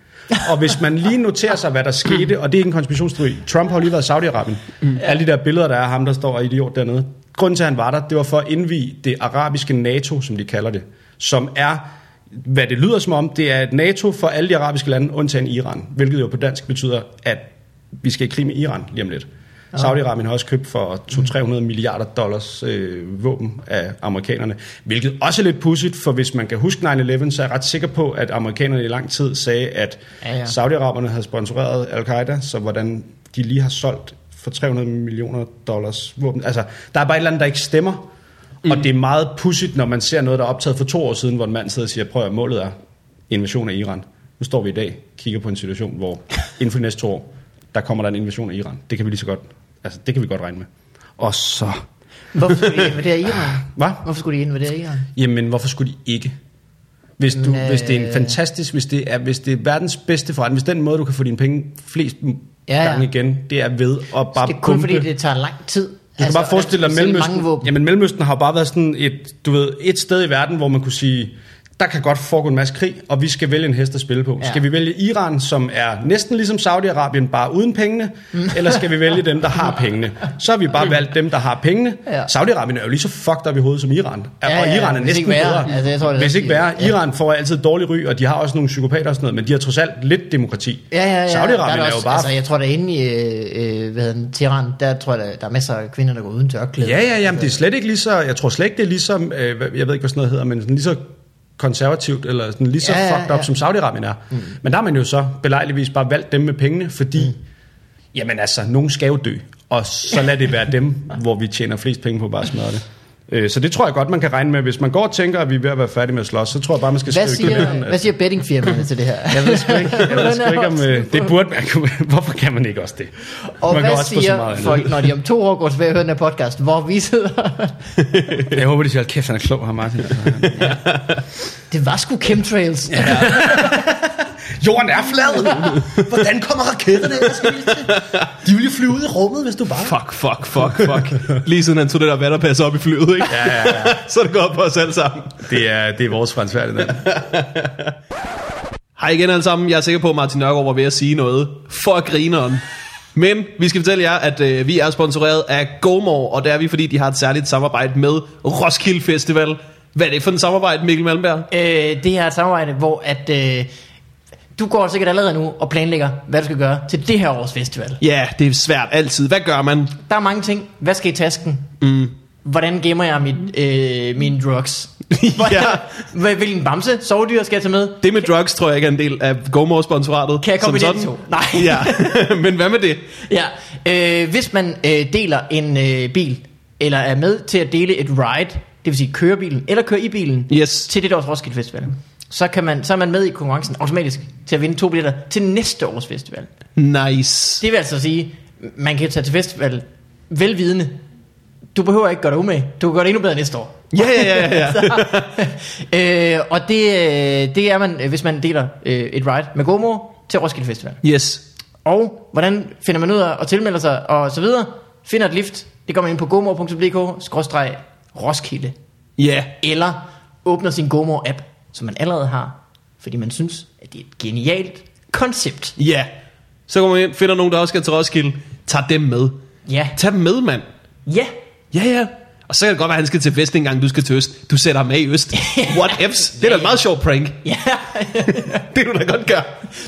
Og hvis man lige noterer sig, hvad der skete, og det er ikke en konspirationsteori. Trump har lige været i Saudi-Arabien. Mm. Alle de der billeder, der er af ham, der står og idiot dernede. Grunden til, at han var der, det var for at indvige det arabiske NATO, som de kalder det. Som er, hvad det lyder som om, det er et NATO for alle de arabiske lande, undtagen Iran. Hvilket jo på dansk betyder, at vi skal i krig med Iran lige om lidt. Saudi-Arabien har også købt for 200-300 milliarder dollars øh, våben af amerikanerne, hvilket også er lidt pudsigt, for hvis man kan huske 9-11, så er jeg ret sikker på, at amerikanerne i lang tid sagde, at Ja, ja. Saudi-Araberne havde sponsoreret al-Qaida, så hvordan de lige har solgt for 300 millioner dollars våben. Altså, der er bare et eller andet, der ikke stemmer, mm. og det er meget pudsigt, når man ser noget, der er optaget for to år siden, hvor en mand sidder og siger, prøv at målet er invasion af Iran. Nu står vi i dag, kigger på en situation, hvor *laughs* inden for de næste to år, der kommer der en invasion af Iran. Det kan vi lige så godt, altså det kan vi godt regne med. Og så, Hvorfor skulle de invadere Iran? hvad? Hvorfor skulle de invadere Iran? Jamen, hvorfor skulle de ikke? Hvis, du, Men, øh, hvis det er en fantastisk, hvis det er, hvis det er verdens bedste forretning, hvis den måde, du kan få dine penge flest Ja, ja, gange igen, det er ved at bare det er kun pumpe. fordi, det tager lang tid. Du kan altså, bare forestille dig, at Mellemøsten, jamen, Mellemøsten har bare været sådan et, du ved, et sted i verden, hvor man kunne sige, der kan godt foregå en masse krig, og vi skal vælge en hest at spille på. Ja. Skal vi vælge Iran, som er næsten ligesom Saudi-Arabien, bare uden pengene, eller skal vi vælge dem, der har pengene? Så har vi bare valgt dem, der har pengene. Ja. Saudi-Arabien er jo lige så fucked up i hovedet som Iran. Ja, og ja, Iran er næsten bedre. Altså, jeg tror, det er hvis ikke værre. Ja. Iran får altid dårlig ry, og de har også nogle psykopater og sådan noget, men de har trods alt lidt demokrati. Ja, ja, ja. Saudi-Arabien er, også, jo bare... Altså, jeg tror, der inde i øh, hvad hedder den, Teheran, der tror jeg, der, der er masser af kvinder, der går uden tørklæde. Ja, ja, jamen det er slet ikke lige så, jeg tror slet ikke, det er lige så, øh, jeg ved ikke, hvad sådan noget hedder, men sådan lige så konservativt, eller sådan lige så Ja, fucked up, ja. som Saudi-Arabien er. Mm. Men der har man jo så belejligvis bare valgt dem med pengene, fordi, mm. jamen altså, nogen skal jo dø, og så lad det være dem, *laughs* hvor vi tjener flest penge på bare at smadre det. Øh, Så det tror jeg godt, man kan regne med. Hvis man går og tænker, at vi er ved at være færdige med at slås, så tror jeg bare, man skal Hvad skrive siger, kalenderen, at- hvad siger bettingfirmaerne til det her? Jeg ved sgu ikke, jeg ved *laughs* sgu ikke om, øh, det burde man *laughs* hvorfor kan man ikke også det? Og man hvad også siger meget andet. folk, når de om to år går tilbage og hører den her podcast, hvor vi sidder? *laughs* Jeg håber, de siger, kæft, han er klog, ham Martin. det var sgu chemtrails. Ja. Jorden er flad. Hvordan kommer raketterne ellers? De vil jo flyve ud i rummet, hvis du bare... Fuck, fuck, fuck, fuck. Lige siden han tog det der vatterpas op i flyet, ikke? Ja, ja, ja. *laughs* Så er det godt på os alle sammen. Det er, det er vores Frans Ferdinand. Hej igen alle sammen. Jeg er sikker på, at Martin Nørgaard var ved at sige noget for grineren. Men vi skal fortælle jer, at øh, vi er sponsoreret af GoMore, og det er vi, fordi de har et særligt samarbejde med Roskilde Festival. Hvad er det for en samarbejde, Mikkel Malmberg? Øh, det er et samarbejde, hvor at, øh, du går sikkert allerede nu og planlægger, hvad du skal gøre til det her års festival. Ja, det er svært altid. Hvad gør man? Der er mange ting. Hvad skal i tasken? Mm. Hvordan gemmer jeg mit, øh, mine drugs? *laughs* Ja. Hvad- Hvilken bamse, sovedyr skal jeg tage med? Det med drugs tror jeg ikke er en del af GoMore-sponsoratet. Kan jeg som kombinere de sådan. to? Nej. Ja, *laughs* men hvad med det? Ja, øh, hvis man øh, deler en øh, bil, eller er med til at dele et ride, det vil sige køre bilen, eller køre i bilen, Yes. til det års Roskilde Festival, så, kan man, så er man med i konkurrencen automatisk til at vinde to billetter til næste års festival. Nice. Det vil altså sige, man kan tage til festival velvidende. Du behøver ikke gøre dig umage. Du kan gøre det endnu bedre næste år. Ja, ja, ja, ja. *laughs* Så, øh, og det, øh, det er man, øh, hvis man deler øh, et ride med GoMore til Roskilde Festival. Yes. Og hvordan finder man ud af at tilmelde sig og så videre? Finder et lift. Det går man ind på gomor.dk-roskilde. Ja. Eller åbner sin GoMore-app, som man allerede har. Fordi man synes, at det er et genialt koncept. Ja. Så går man ind, finder nogen, der også skal til Roskilde. Tager dem med. Ja. Tag dem med, mand. Ja. Ja, ja. Og så kan det godt være, at han skal til fest en gang, du skal til Øst. Du sætter ham af i Øst. What *laughs* ifs? Det er da et meget sjovt prank. Ja. *laughs* Det du da godt gøre.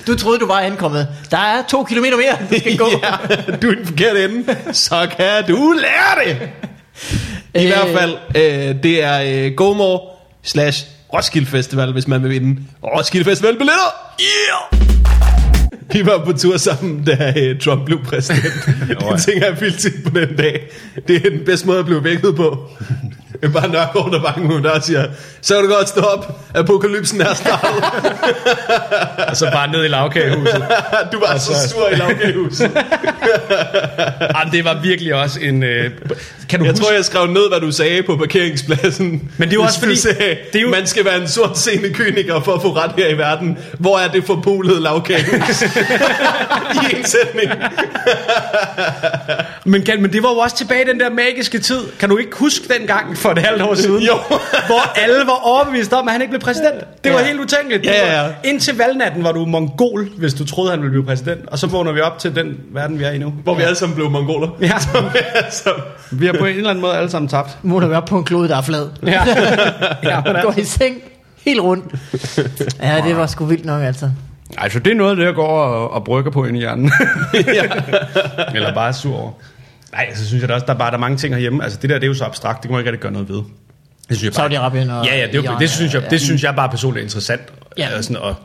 Du troede, du var ankommet. Der er to kilometer mere, du skal gå. *laughs* ja, du er den forkerte ende. Så kan du lære det. I Øh. hvert fald, øh, det er øh, GoMore slash Roskilde Festival, hvis man vil vinde Roskilde Festival billetter. Yeah! Vi var på tur sammen, da øh, Trump blev præsident. Det tænker jeg vildt på den dag. Det er den bedste måde at blive vækket på. Er bare Nørgaard, der banker ud der og siger, så kan du godt stå op. Apokalypsen er startet. *laughs* Og så bare ned i lavkagehuset. *laughs* Du var så sur i lavkagehuset. *laughs* Jamen, det var virkelig også en... Øh, kan du Jeg huske? tror, jeg skrev ned, hvad du sagde på parkeringspladsen. Men det er jo også fordi- Sagde, det er jo- Man skal være en sort scene kyniker for at få ret her i verden. Hvor er det forpulede lavkagehus? I en sætning. Men, kan, men det var jo også tilbage i den der magiske tid. Kan du ikke huske den gang for et halvt år siden? *laughs* Jo. hvor alle var overbevist om, at han ikke blev præsident. Det var Ja. helt utænkeligt. Ja, ja, ja. Indtil valgnatten var du mongol, hvis du troede, han ville blive præsident. Og så vågner vi op til den verden, vi er i nu. Hvor vi alle sammen blev mongoler. Ja. *laughs* Som vi alle sammen- Vi har på en eller anden måde alle sammen tabt. Må du være på en klode, der er flad. Ja. *laughs* ja men Gå i seng helt rundt. Ja, det var sgu vildt nok, altså. Altså, det er noget af det, jeg går og, og brygger på ind i hjernen. Eller bare er sur over. Nej, så synes jeg da også, der er bare der er mange ting herhjemme. Altså, det der, det er jo så abstrakt. Det kan man ikke rigtig gøre noget ved. Det synes jeg bare, Saudi-Arabien og Ja, ja, det, Iran, det, synes jeg, ja. det synes jeg bare personligt er interessant Ja. ja. sådan at,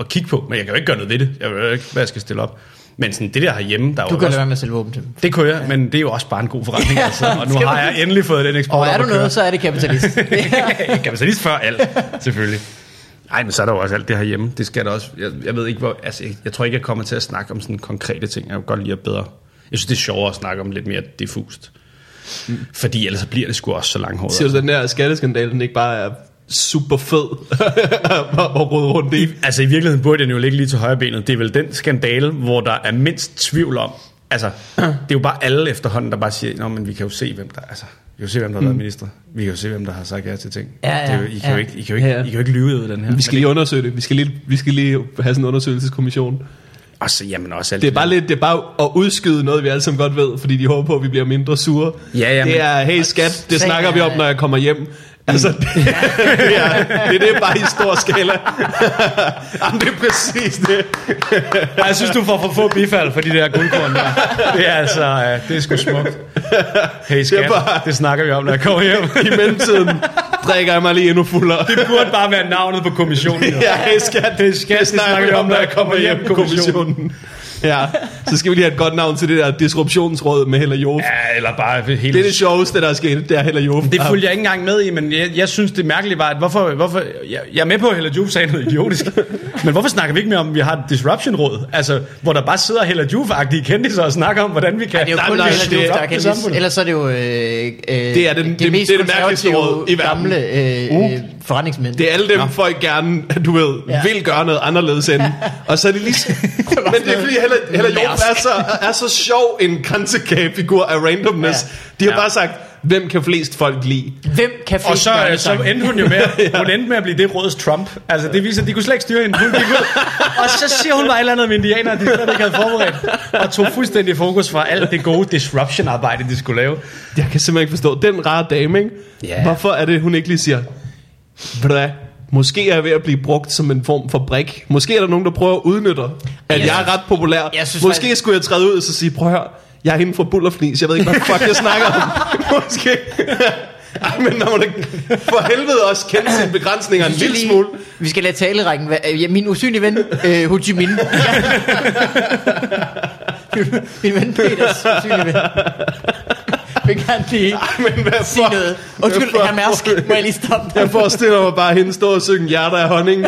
at kigge på. Men jeg kan jo ikke gøre noget ved det. Jeg ved ikke, hvad jeg skal stille op. Men sådan, det der herhjemme, der er Du jo kan også, være med at sælge våben til det kunne jeg, men det er jo også bare en god forretning. *laughs* Ja, altså. Og nu har jeg endelig fået den eksport Og er du at køre. noget, så er det kapitalist. *laughs* Kapitalist før alt, selvfølgelig. Nej, men så er der jo også alt det herhjemme. Det skal der også. Jeg, jeg ved ikke, hvor... Altså, jeg, jeg tror ikke, jeg kommer til at snakke om sådan konkrete ting. Jeg vil godt lide at bedre... Jeg synes, det er sjovere at snakke om lidt mere diffust. Fordi ellers så bliver det sgu også så langhåret. Siger du, den der skatteskandale, den ikke bare er super fed *laughs* at rode rundt i? Altså i virkeligheden burde den jo ligge lige til højre benet. Det er vel den skandale, hvor der er mindst tvivl om. Altså, *clears throat* det er jo bare alle efterhånden, der bare siger, Nå, men vi kan jo se, hvem der er. Altså, Vi kan jo se, hvem der har været minister. Vi kan jo se, hvem der har sagt ja til ting. Ja, ja, det er jo, I, kan ja. jo ikke, I, kan jo ikke, Ja, ja. I kan jo ikke lyve ud af den her. Vi skal lige undersøge det. Vi skal lige, vi skal lige have sådan en undersøgelseskommission. Og så, jamen også alt Det er bare lidt, det er bare at udskyde noget, vi alle sammen godt ved, fordi de håber på, at vi bliver mindre sure. Ja, ja, det er, hey skat, det snakker vi om, når jeg kommer hjem. Altså, det, det, er, *laughs* det er det bare i stor skala. *laughs* Jamen, det er præcis det. Ej, jeg synes, du får for få bifald for de der guldkorn der. Det er altså, det er sgu smukt. Hey skat, Det er bare- det snakker vi om, når jeg kommer hjem. I mellemtiden drikker jeg mig lige endnu fuldere. Det burde bare være navnet på kommissionen. jo. Ja, hey skat, Det skat, det snakker vi om, når jeg kommer hjem, kommissionen. Ja, så skal vi lige have et godt navn til det der disruptionsråd med Hella Jof. Ja, eller bare hele... Det er det sjoveste, der er sket, det er Hella Jof. Det fulgte jeg ikke engang med i, men jeg, jeg synes, det mærkelige var, at hvorfor... hvorfor jeg, jeg er med på, at Hella Juve sagde noget idiotisk, *laughs* men hvorfor snakker vi ikke mere om, at vi har et disruption-råd? Altså, hvor der bare sidder Hella Juve-agtige kendtiser og snakker om, hvordan vi kan... Det er jo kun det- Joof, der er det samfundet. Ellers så er det jo øh, øh, Det er den- det- mest det er det mærkeligste råd i verden. gamle øh, øh, forretningsmænd. Det er alle dem, folk gerne, du ved, Ja. vil gøre noget anderledes end. *laughs* Og så er det lige... Men det er fordi, Hella, Hella Jof er så, er så sjov en kransekagefigur af randomness. Ja. De har Ja. bare sagt, hvem kan flest folk lide? Hvem kan flest Og så, øh, så endte hun jo med, *laughs* hun endte med at blive det råds Trump. Altså, det viser, at de kunne slet ikke styre hende. Hun gik ud, *laughs* og så siger hun bare et eller andet med indianer, de slet ikke havde forberedt. Og tog fuldstændig fokus fra alt det gode disruption-arbejde, de skulle lave. Jeg kan simpelthen ikke forstå. Den rare dame, ikke? Ja. Hvorfor er det, hun ikke lige siger, ved du hvad, Måske er jeg ved at blive brugt som en form for brik. Måske er der nogen, der prøver at udnytte, at Jeg jeg, er ret populær. jeg synes Måske faktisk- skulle jeg træde ud og så sige, prøv at høre, jeg er inden for bullerfnis. Jeg ved ikke, hvad fuck jeg snakker om. *laughs* Måske. Ej, men når man for helvede også kende sine begrænsninger en lille lige- smule. Vi skal lade talerækken være. Ja, min usynlige ven, øh, Ho Chi Minh. *laughs* *laughs* min ven Peters usynlige ven. *laughs* Vil gerne lige Ej, men hvad sige for, noget. Undskyld, hvad for- herr Mærsk, *laughs* må jeg lige stoppe dig? Jeg forestiller mig bare hende stå og synge hjerter af honning.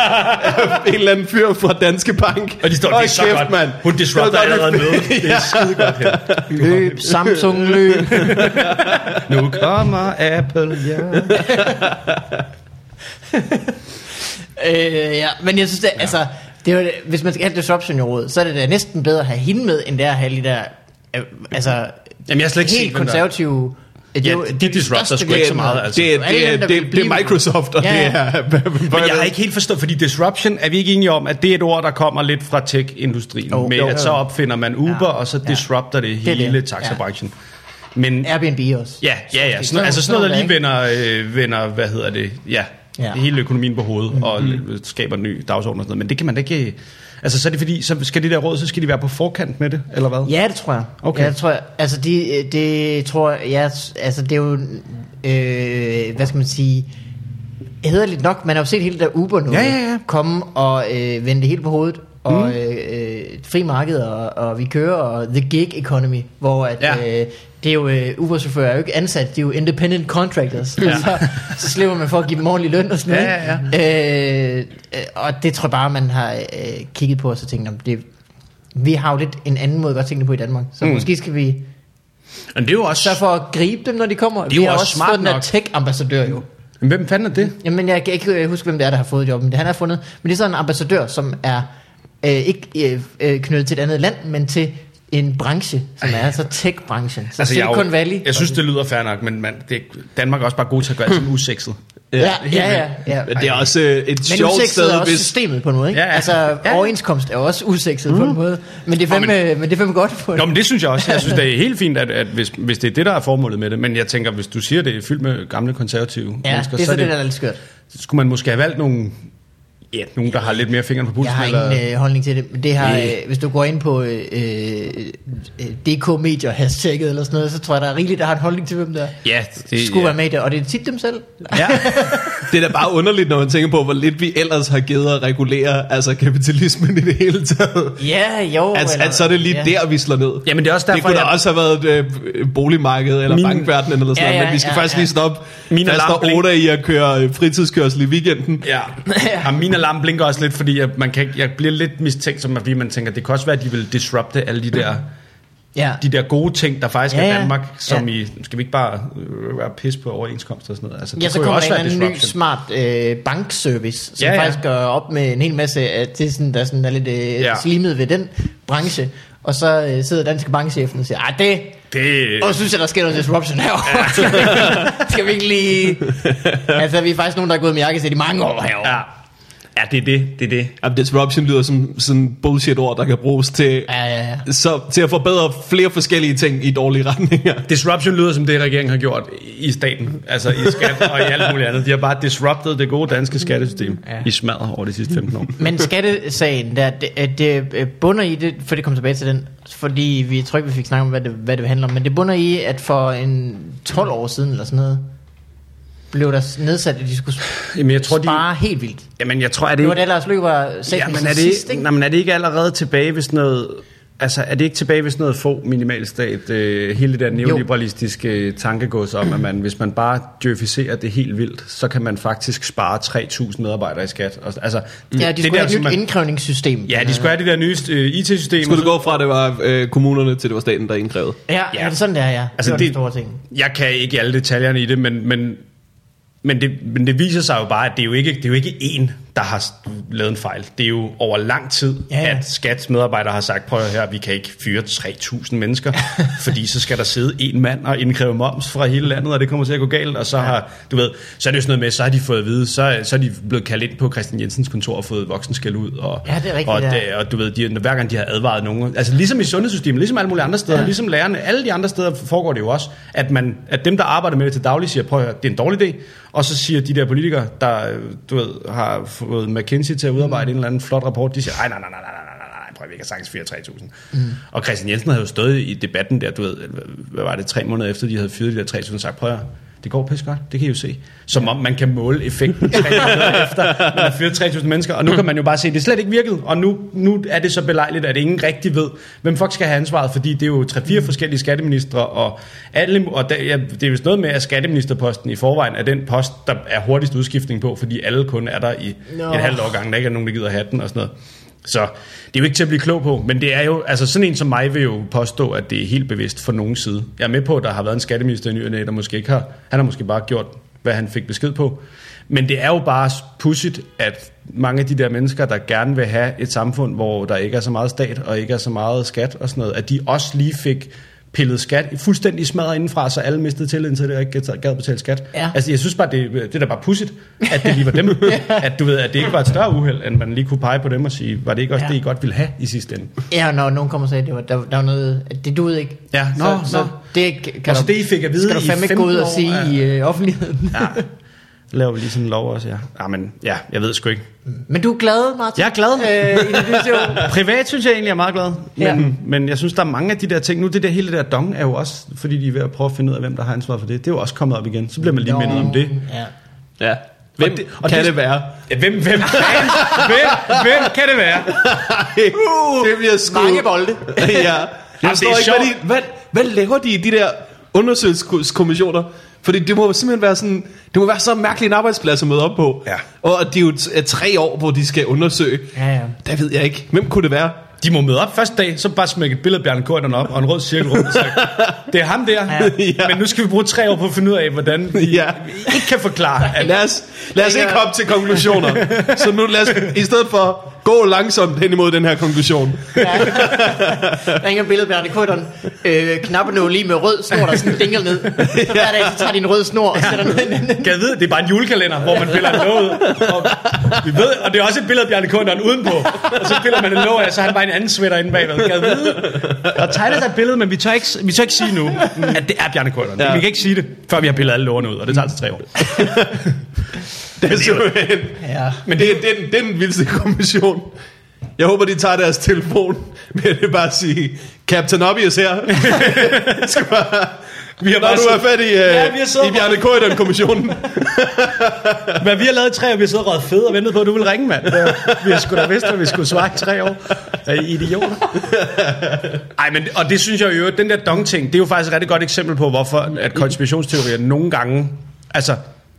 *laughs* en eller anden fyr fra Danske Bank. Og de står, det er så kæft, godt. mand. Hun disrupter allerede med. Det er skide godt her. Løb, Samsung løb. Nu kommer Apple, ja. øh, ja, men jeg synes, det, ja. altså, det er hvis man skal have disruption i rådet, så er det da næsten bedre at have hende med, end det er at have de der, øh, altså, Jamen, jeg har slet ikke set, helt er. konservative... det er Ja, det er disrupter sgu ikke så meget, altså. Det, er- Alle det, er- dem, der det, det, det er Microsoft, og Ja, det ja. er... *laughs* Men jeg har ikke helt forstået, fordi disruption, er vi ikke enige om, at det er et ord, der kommer lidt fra tech-industrien, Jo, med jo. at så opfinder man Uber, Ja. og så Ja. disrupter det Det hele det. taxabranchen. Men Airbnb også. ja, ja, ja. Sådan, altså sådan noget, der lige vender, øh, vender, hvad hedder det, ja, Ja. ja. hele økonomien på hovedet, mm. og skaber en ny dagsorden og sådan noget. Men det kan man da ikke... Altså, så er det fordi, så skal det der råd, så skal de være på forkant med det, eller hvad? Ja, det tror jeg. Okay. Ja, det tror jeg. Altså, de, det tror jeg, ja, altså, det er jo, øh, hvad skal man sige, hederligt nok, man har jo set hele det der Uber nu Ja, ja, ja. komme og øh, vende det hele på hovedet, og mm. øh, øh, fri marked, og, og vi kører, og the gig economy, hvor at, Ja. øh, det er jo, øh, Uber-chauffører er jo ikke ansat, de er jo independent contractors, ja. så, så slipper man for at give dem ordentlig løn og sådan noget. Ja, ja, Øh, øh, og det tror jeg bare, man har øh, kigget på, og så tænkt, om det, vi har jo lidt en anden måde at tænke det på i Danmark, så mm. Måske skal vi Men det er jo også... sørge for at gribe dem, når de kommer. er vi jo har også også smart fået den der nok. tech-ambassadør jo. Men hvem fanden er det? Jamen, jeg kan ikke øh, huske, hvem det er, der har fået jobben. Det han har fundet. Men det er sådan en ambassadør, som er øh, ikke øh, øh, knyttet til et andet land, men til en branche, som er altså tech-branchen. Så altså, jeg, Silicon Valley. jeg synes, det lyder fair nok, men man, det, Danmark er også bare god til at gøre alt som usekset. Ja, ja, ja. ja. Men det er også øh, et Men sjovt sted, er også hvis... systemet på en måde, ikke? Ja, ja. Altså, Ja, ja. overenskomst er også usekset mm. på en måde. Men det er fandme, men, men det er fandme godt på Nå, men det synes jeg også. Jeg synes, det er helt fint, at, at hvis, hvis det er det, der er formålet med det. Men jeg tænker, hvis du siger, det er fyldt med gamle konservative Ja, mennesker, det er så er det, der er lidt skørt. skulle man måske have valgt nogle, ja, nogen, der har lidt mere fingeren på pulsen. Jeg har eller, ingen øh, holdning til det. Men det har, øh, hvis du går ind på øh, øh, DK Medier hashtagget eller sådan noget, så tror jeg, der er rigeligt, der har en holdning til, hvem der ja, det, skulle ja. være med i det. Og det er tit dem selv. Ja. *laughs* Det er da bare underligt, når man tænker på, hvor lidt vi ellers har givet at regulere altså kapitalismen i det hele taget. Ja, jo. Altså, eller, at så er det lige ja. der, vi slår ned. Jamen, det er også Det derfor, kunne da jeg- også have været et øh, boligmarked eller Min- bankverdenen eller sådan Ja, noget, ja, men vi skal ja, faktisk ja. lige stoppe Min alarm blink- Oda i at køre øh, fritidskørsel i weekenden. Ja. *laughs* ja. min alarm blinker også lidt, fordi jeg, man kan, jeg bliver lidt mistænkt, som at man tænker, det kan også være, at de vil disrupte alle de der, Ja. de der gode ting, der faktisk Ja, er ja. i Danmark, som Ja. i, skal vi ikke bare øh, være pis på overenskomster og sådan noget? Altså, det Ja, så kommer der en anden ny smart øh, bankservice, som Ja, ja, ja. faktisk gør op med en hel masse af det, sådan, der sådan er lidt øh, Ja. ja. slimet ved den branche. Og så øh, sidder danske bankchefen og siger, at det, Det. Og så synes jeg, der sker noget disruption herovre. Skal vi- Skal vi ikke lige... *laughs* Altså, vi er faktisk nogen, der er gået med jakkesæt i mange år herovre. Ja. Ja, det er det. Det er det. Jamen, disruption lyder som sådan bullshit-ord, der kan bruges til, Ja, ja, ja. så, til at forbedre flere forskellige ting i dårlige retninger. *laughs* Disruption lyder som det, regeringen har gjort i staten, altså i skat og i alt muligt andet. De har bare disrupted det gode danske skattesystem Ja. i smadret over de sidste 15 år. Men skattesagen, der, det, det bunder i det, for det kommer tilbage til den, fordi vi tror ikke, vi fik snakket om, hvad det, hvad det handler om, men det bunder i, at for en 12 år siden eller sådan noget, blev der nedsat, at de skulle Jamen, jeg tror, de, spare helt vildt. jamen, jeg tror, at det, Det var det, Lars Løkke var ja, statsminister men er det, sidst, ikke, nej, men er det ikke allerede tilbage sådan noget... Altså, er det ikke tilbage ved sådan noget få minimalstat, øh, hele det der neoliberalistiske øh, tankegods om, at man, hvis man bare djøficerer det helt vildt, så kan man faktisk spare 3.000 medarbejdere i skat. Og, altså, Ja, de det skulle der, have et nyt man- indkrævningssystem. Ja, de skulle have det der nye øh, IT-system. Skulle det gå fra, at det var øh, kommunerne, til det var staten, der indkrævede? Ja, ja. Ja. er det sådan, der, ja. Altså, det det- store ting. Jeg kan ikke alle detaljerne i det, men, men, men, det, men det viser sig jo bare, at det er jo ikke, det er jo ikke én, der har lavet en fejl. Det er jo over lang tid, Ja, ja. at skats medarbejdere har sagt, prøv at høre, vi kan ikke fyre 3.000 mennesker, *laughs* fordi så skal der sidde en mand og indkræve moms fra hele landet, og det kommer til at gå galt, og så har, du ved, så er det jo sådan noget med, så har de fået at vide, så, så er de blevet kaldt ind på Christian Jensens kontor og fået voksenskæld ud, og, Ja, det er rigtigt, og, ja. det, og du ved, de, hver gang de har advaret nogen, altså ligesom i sundhedssystemet, ligesom alle mulige andre steder, Ja. ja. ligesom lærerne, alle de andre steder foregår det jo også, at, man, at dem, der arbejder med det til daglig, siger, prøv at høre, det er en dårlig idé, og så siger de der politikere, der øh, du ved, har fået McKinsey til at udarbejde mm. en eller anden flot rapport, de siger, nej, nej, nej, nej, nej, nej, nej, prøv, vi kan sagtens 4-3.000. Mm. Og Christian Jensen havde jo stået i debatten der, du ved, hvad var det, tre måneder efter, de havde fyret de der 3.000, sagt, prøv at, det går pisse godt, det kan I jo se. Som om man kan måle effekten tre *laughs* efter, man har fyret 3.000 mennesker, og nu kan man jo bare se, at det slet ikke virket, og nu, nu er det så belejligt, at ingen rigtig ved, hvem folk skal have ansvaret, fordi det er jo tre-fire forskellige skatteministre, og, alle, og der, ja, det er vist noget med, at skatteministerposten i forvejen er den post, der er hurtigst udskiftning på, fordi alle kun er der i Nå. et halvt år gang, der ikke er nogen, der gider have den og sådan noget. Så det er jo ikke til at blive klog på, men det er jo, altså sådan en som mig vil jo påstå, at det er helt bevidst fra nogen side. Jeg er med på, at der har været en skatteminister i nyerne, der måske ikke har, han har måske bare gjort, hvad han fik besked på. Men det er jo bare pudsigt, at mange af de der mennesker, der gerne vil have et samfund, hvor der ikke er så meget stat og ikke er så meget skat og sådan noget, at de også lige fik pillet skat fuldstændig smadret indenfra, så alle mistede tilliden til det og ikke gad betale skat. Ja. Altså, jeg synes bare, det, det er da bare pudsigt, at det lige var dem. *laughs* At du ved, at det ikke var et større uheld, end man lige kunne pege på dem og sige, var det ikke også Ja. ja. det, I godt ville have i sidste ende? Ja, når nogen kommer og siger, at det var, der, der var noget, at det duede ikke. Ja, nå, så, nå. så det kan Og så du, det, I fik at vide skal du fandme ikke gå 15 ud og år, sige ja. i øh, offentligheden. Ja, *laughs* laver vi lige sådan en lov også, ja. Ja, men ja, jeg ved sgu ikke. Men du er glad, Martin? Jeg er glad. Øh, i. *laughs* Privat synes jeg egentlig er meget glad, men, Ja. men jeg synes, der er mange af de der ting. Nu det der hele det der dong er jo også, fordi de er ved at prøve at finde ud af, hvem der har ansvar for det. Det er jo også kommet op igen. Så bliver man lige mindet om det. Ja. Ja. Hvem Og det- det, og kan det- det, være? Ja, hvem, hvem, hvem, *laughs* hvem, hvem kan det være? det bliver sgu... Mange bolde. *laughs* ja. Jeg Jamen, det forstår er ikke, hvad, sjovt. de, hvad, hvad laver de i de der undersøgelseskommissioner? Fordi det må simpelthen være sådan, det må være så mærkelig en arbejdsplads at møde op på. Ja. Og det er jo t- er tre år, hvor de skal undersøge. Ja, ja. Der ved jeg ikke. Hvem kunne det være? De må møde op første dag, så bare smække et billede af Bjarne Korydon op og en rød cirkel rundt. og sige, *laughs* Det er ham der, Ja. *laughs* ja. men nu skal vi bruge tre år på at finde ud af, hvordan vi Ja. ikke kan forklare. At, Lad os, lad os ikke hoppe til konklusioner. Så nu lad os, i stedet for, gå langsomt hen imod den her konklusion. Der er ingen billede af Bjarne Korydon. Øh, knapperne lige med rød snor, der sådan dingle ned. Så hver dag, så tager de en rød snor og sætter den ind. kan jeg vide, det er bare en julekalender, hvor man piller en låg ud. Og, vi ved, og det er også et billede af Bjarne Korydon udenpå. Og så piller man en låg af, så har han bare en anden sweater inde bagved. Kan jeg vide? Der tegner sig et billede, men vi tør ikke, vi tør ikke sige nu, at det er Bjarne Korydon. Ja. Ja. Vi kan ikke sige det, før vi har pillet alle lågene ud, og det tager altså tre år. *laughs* Det er simpelthen, Ja. men det er den, det er den vildeste kommission. Jeg håber, de tager deres telefon med at bare sige, Captain Obvious her. *laughs* Skal bare, Vi har når bare du er fat i, Ja, uh, vi har siddet i Bjarne Korydon-kommissionen. *laughs* Hvad vi har lavet i tre år, vi har siddet og fed og ventet på, at du vil ringe, mand. Vi har sgu da vidst, at vi skulle svare i tre år. Er I idioter? *laughs* Ej, men, og det synes jeg jo, den der dong-ting, det er jo faktisk et rigtig godt eksempel på, hvorfor at konspirationsteorier nogle gange, altså,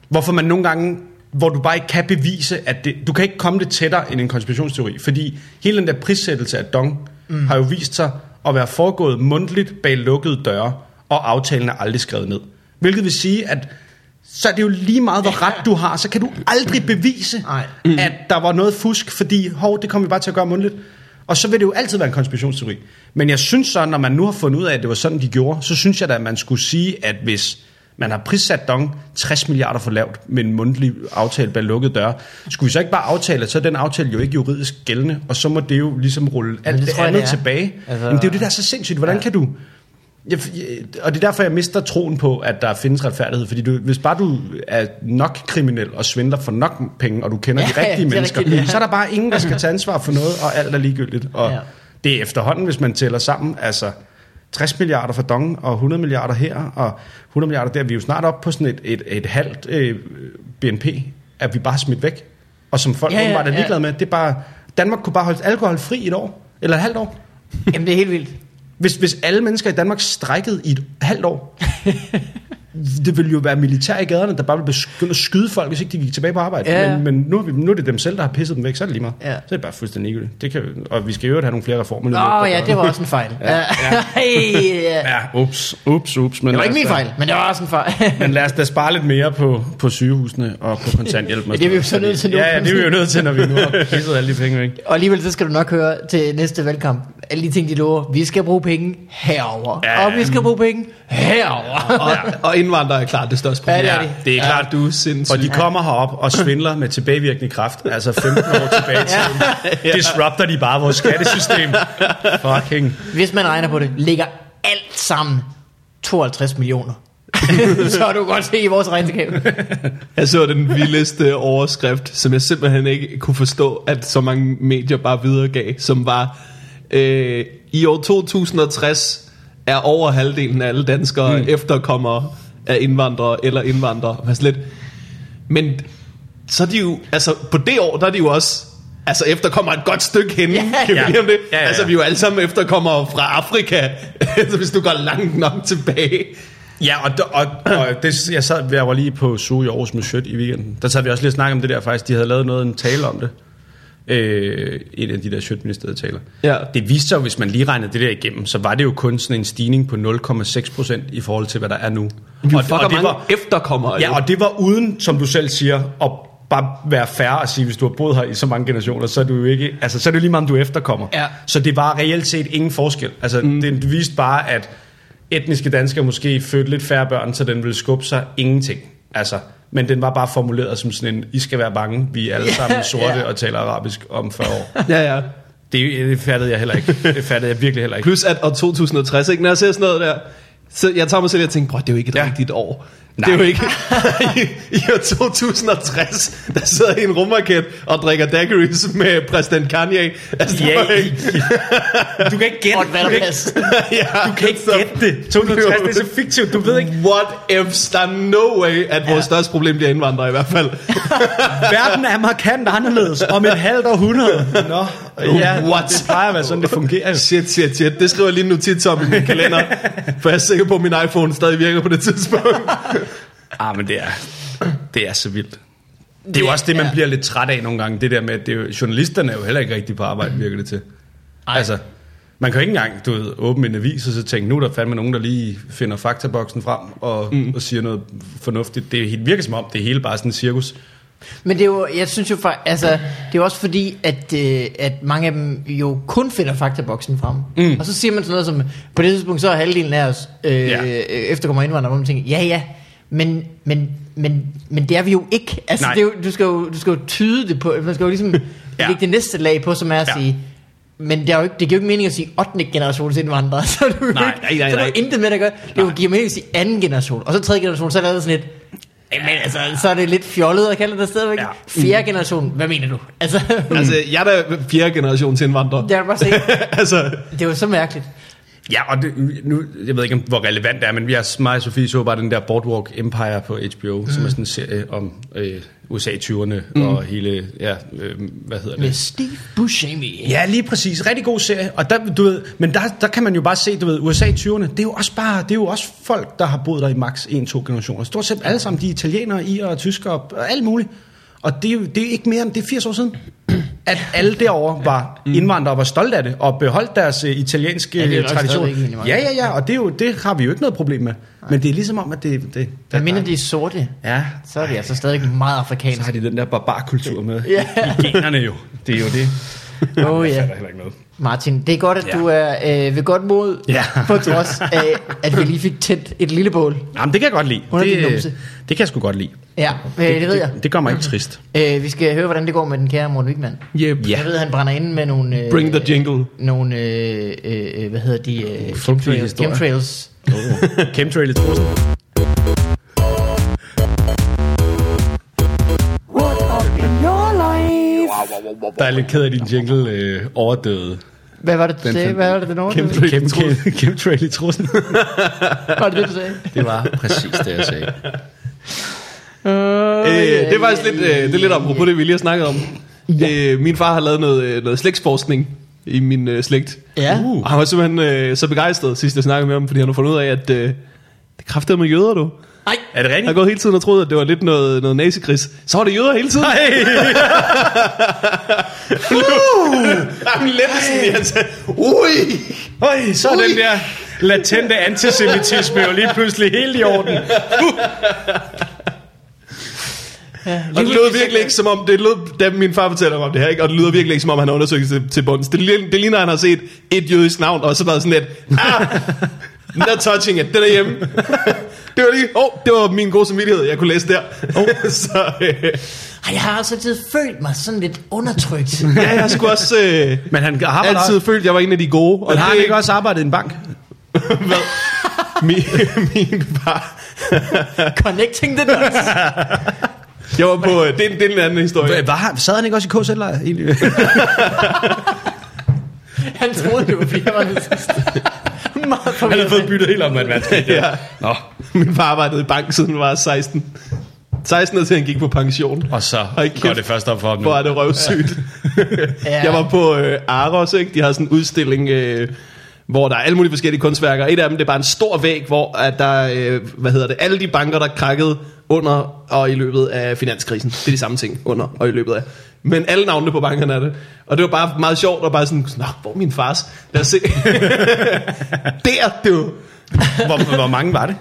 hvorfor man nogle gange, hvor du bare ikke kan bevise, at det, du kan ikke komme det tættere end en konspirationsteori, fordi hele den der prissættelse af dong, mm. har jo vist sig at være foregået mundtligt bag lukkede døre, og aftalen er aldrig skrevet ned. Hvilket vil sige, at så er det jo lige meget, hvor ret du har, så kan du aldrig bevise, mm. at der var noget fusk, fordi hov, det kommer vi bare til at gøre mundtligt. Og så vil det jo altid være en konspirationsteori. Men jeg synes så, når man nu har fundet ud af, at det var sådan, de gjorde, så synes jeg da, at man skulle sige, at hvis man har prissat Dong 60 milliarder for lavt med en mundtlig aftale bag lukkede døre, skulle vi så ikke bare aftale, at så er den aftale jo ikke juridisk gældende, og så må det jo ligesom rulle alt det det, andet det er. tilbage. Altså- Men det er jo det, der er så sindssygt. Hvordan Ja. ja. kan du... Jeg, og det er derfor, jeg mister troen på, at der findes retfærdighed. Fordi du, hvis bare du er nok kriminel og svindler for nok penge, og du kender Ja, de *laughs* rigtige er mennesker, rigtigt, ja. så er der bare ingen, der skal tage ansvar for noget, og alt er ligegyldigt. Og Ja. ja. det er efterhånden, hvis man tæller sammen, altså 60 milliarder for Dong, og 100 milliarder her, og 100 milliarder der. Vi er jo snart op på sådan et, et, et halvt øh, BNP, at vi bare smidt væk. Og som folk Ja, ja, ja, ja, er ja. ligeglade med. Det er bare, Danmark kunne bare holde alkohol fri et år, eller et halvt år. Jamen, det er helt vildt. Hvis, hvis alle mennesker i Danmark strækkede i et halvt år, *laughs* det ville jo være militær i gaderne, der bare ville begynde at skyde folk, hvis ikke de gik tilbage på arbejde. Ja. Men, men nu, er nu er det dem selv, der har pisset dem væk, så er det lige meget. Ja. Så er det bare fuldstændig ligegyldigt. Det kan, og vi skal jo have nogle flere reformer. Åh, ja, det var også en fejl. Ja. *laughs* Hey, ja. Ja, ups, ups, ups. Men Det var ikke min da- fejl, men det var også en fejl. *laughs* Men lad os da spare lidt mere på, på sygehusene og på kontanthjælp. Ja, *laughs* det er vi jo så nødt til nu. Ja, ja, det er vi jo nødt til, når vi nu har pisset alle de penge væk. Og alligevel så skal du nok høre til næste valgkamp. Alle de ting, de lover. Vi skal bruge penge herover. Ja. Og vi skal bruge penge herover. Og, og indvandrere er klart det største problem. Ja, det er Ja, de. det er klart. Ja, du er sindssyg. Og de kommer herop og svindler med tilbagevirkende kraft, altså 15 år tilbage i tiden. Disrupter de bare vores skattesystem. Fucking. Hvis man regner på det, ligger alt sammen 52 millioner. *laughs* så er du godt se i vores regnskab. Jeg så den vildeste overskrift, som jeg simpelthen ikke kunne forstå, at så mange medier bare videregav, som var, øh, i år 2060 er over halvdelen af alle danskere mm. efterkommere af indvandrere eller indvandrere. Sådan lidt. Men så er de jo, altså på det år, der er de jo også Altså efterkommer et godt stykke henne, Ja. kan vi Ja. om det? Ja, ja, ja. Altså vi er jo alle sammen efterkommere fra Afrika, *laughs* altså hvis du går langt nok tilbage. Ja, og, og, og det, jeg, sad, jeg var lige på Zoo i Aarhus med Sjøt i weekenden. Der sad vi også lige og snakkede om det der faktisk. De havde lavet noget, en tale om det. Øh, et af de der Sjøt-ministeriet taler. Ja. Det viste sig jo, hvis man lige regnede det der igennem, så var det jo kun sådan en stigning på 0,6 procent i forhold til, hvad der er nu. Vi og, fucker mange var, efterkommere. Ja, og det var uden, som du selv siger, at bare være færre og sige, hvis du har boet her i så mange generationer, så er du jo ikke, altså så er det lige meget, om du efterkommer. Ja. Så det var reelt set ingen forskel. Altså mm. det viste bare, at etniske danskere måske fødte lidt færre børn, så den ville skubbe sig ingenting. Altså, men den var bare formuleret som sådan en, I skal være bange, vi er alle sammen sorte ja. og taler arabisk om 40 år. *laughs* ja, ja. Det, det fattede jeg heller ikke. Det fattede jeg virkelig heller ikke. Plus at år 2060, ikke? Når jeg ser sådan noget der, så jeg tager mig selv og tænker, bror, det er jo ikke et. Ja. rigtigt år. Nej. Det er jo ikke... *laughs* I, I år 2060, der sidder i en rumraket og drikker daiquiris med præsident Kanye. Altså, Ja, ikke- du kan ikke gætte Og et du kan ikke, valgpas. ja, du kan ikke gætte det. 2060, det er så fiktivt. Du ved ikke, What if der er no way, at vores største problem bliver indvandrere i hvert fald. *laughs* verden er markant anderledes om et halvt århundrede. Nå, ja, What? det plejer at være sådan, det fungerer. Shit, shit, shit. Det skriver jeg lige en notits om i min kalender, for jeg er sikker på, at min iPhone stadig virker på det tidspunkt. *laughs* Ah, men det er, det er så vildt. Det er jo også det, man Ja. bliver lidt træt af nogle gange. Det der med, at det er jo, journalisterne er jo heller ikke rigtig på arbejde, virker det til. Ej. Altså, man kan jo ikke engang du ved, åbne en avis og så tænke, nu er der fandme nogen, der lige finder faktaboksen frem og, mm. og siger noget fornuftigt. Det er helt- virker som om, det er hele bare sådan en cirkus. Men det er jo, jeg synes jo, for, altså, det er også fordi, at, øh, at mange af dem jo kun finder faktaboksen frem. Mm. Og så siger man sådan noget som, på det tidspunkt, så er halvdelen af os øh, Ja. ja. efterkommer indvandrere, hvor man tænker, ja ja, men, men, men, men det er vi jo ikke. Altså, Nej. det er jo, du, skal jo, du skal jo tyde det på, man skal jo ligesom *laughs* Ja. lægge det næste lag på, som er at Ja. sige, men det, er jo ikke, det giver jo ikke mening at sige 8. generations indvandrere. *laughs* Så er du jo Nej, ikke, nej, nej, så er der nej. intet med det at gøre. Det jo giver mening at sige anden generation. Og så tredje generation, så er det sådan lidt, men altså, så er det lidt fjollet at kalde det stadigvæk. Ja. Ja. Fjerde generation, hvad mener du? Altså, Altså, jeg er da fjerde generations indvandrer. det er bare se. *laughs* altså, Det er jo så mærkeligt. Ja, og det, nu, jeg ved ikke, om- hvor relevant det er, men vi har, mig og Sofie så bare den der Boardwalk Empire på HBO, mm. som er sådan en serie om øh, USA i 20'erne mm. og hele, ja, øh, hvad hedder Med det? Steve Buscemi. Ja, lige præcis. Rigtig god serie. Og der, du ved, men der, der kan man jo bare se, du ved, USA i 20'erne, det er jo også bare, det er jo også folk, der har boet der i max 1-2 generationer. Stort set alle sammen, de er italienere, irer og tyskere og alt muligt. Og det er det er ikke mere end, det er 80 år siden, at alle derovre var indvandrere og var stolte af det, og beholdt deres uh, italienske Ja, det er nok tradition. Ja, ja, ja, og det, er jo, det har vi jo ikke noget problem med. Men det er ligesom om, at det... det Men mindre de er sorte, Ja, så er de altså stadig meget så afrikanske. har de den der barbarkultur med Ja. i generne jo. Det er jo det. *laughs* Oh ja. heller ikke noget. Martin, det er godt, at Ja. du er øh, ved godt mod, Ja. på trods af, at vi lige fik tændt et lille bål. Jamen, det kan jeg godt lide. Under din Det, numse. det kan jeg sgu godt lide. Ja, øh, det ved jeg. Det, det gør mig ikke trist. Øh, vi skal høre, hvordan det går med den kære Morten Wigman. Yep. Jeg ved, han brænder inde med nogle... Øh, Bring the jingle. Nogle, øh, øh, øh, hvad hedder de? Øh, Frygtelige chemtrails. historier. chemtrails. *laughs* Der er lidt ked af, din jingle øh, overdøde. Hvad var det, du Den sagde? Hvad var det, den overtog? Chemtrail. Chem- i trussen. *laughs* Var det det, du sagde? Det var præcis det, jeg sagde. Uh, Øh, det er faktisk lidt, øh, det er lidt apropos det, vi lige har snakket om. Øh, min far har lavet noget, øh, noget slægtsforskning i min øh, slægt. Ja. Uh. Og han var simpelthen øh, så begejstret, sidst jeg snakkede med ham, fordi han har fundet ud af, at øh, det kræftede med jøder, du. Ej, Er det Jeg har rigtigt? gået hele tiden og troet, at det var lidt noget, noget nazikris. Så var det jøder hele tiden. Nej! Lettelsen i hans... Ui! Øj, så er den der latente antisemitisme jo lige pludselig helt i orden. ja, Og det lød virkelig ikke som om, det lød, da min far fortæller mig om det her, ikke? og det lyder virkelig ikke som om, han har undersøgt det til, til bunds. Det, det ligner, at han har set et jødisk navn, og så været sådan lidt, ah, not touching it, den er hjemme. *laughs* det var lige, åh, oh, det var min gode samvittighed, jeg kunne læse der. Oh. *laughs* så øh, Ej, jeg har også altid følt mig sådan lidt undertrykt. *laughs* ja, jeg skulle også øh, Men han har altid følt, at jeg var en af de gode. Og har han det- ikke også arbejdet i en bank? Hvad? min, min far. Connecting the dots. Jeg var på, øh, det, er- det er en anden historie. Var han, sad han ikke også i KZ-lejr egentlig? Han troede, det var fordi, han *laughs* Meget Han forvirret. havde fået byttet helt om med en vandskab. Ja. Nå. Min far arbejdede i bank, siden han var 16. 16 år til han gik på pension. Og så Hold kæft. går det først op for ham nu. Hvor er det røvsygt. Ja. Jeg var på øh, Aros, ikke? De har sådan en udstilling, øh, hvor der er alle mulige forskellige kunstværker. Et af dem, det er bare en stor væg, hvor at der, øh, hvad hedder det, alle de banker, der krakkede under og i løbet af finanskrisen. Det er de samme ting under og i løbet af. Men alle navnene på bankerne er det. Og det var bare meget sjovt, og bare sådan, Nå, hvor er min fars? Lad os se. *laughs* Der, du. Hvor, hvor mange var det?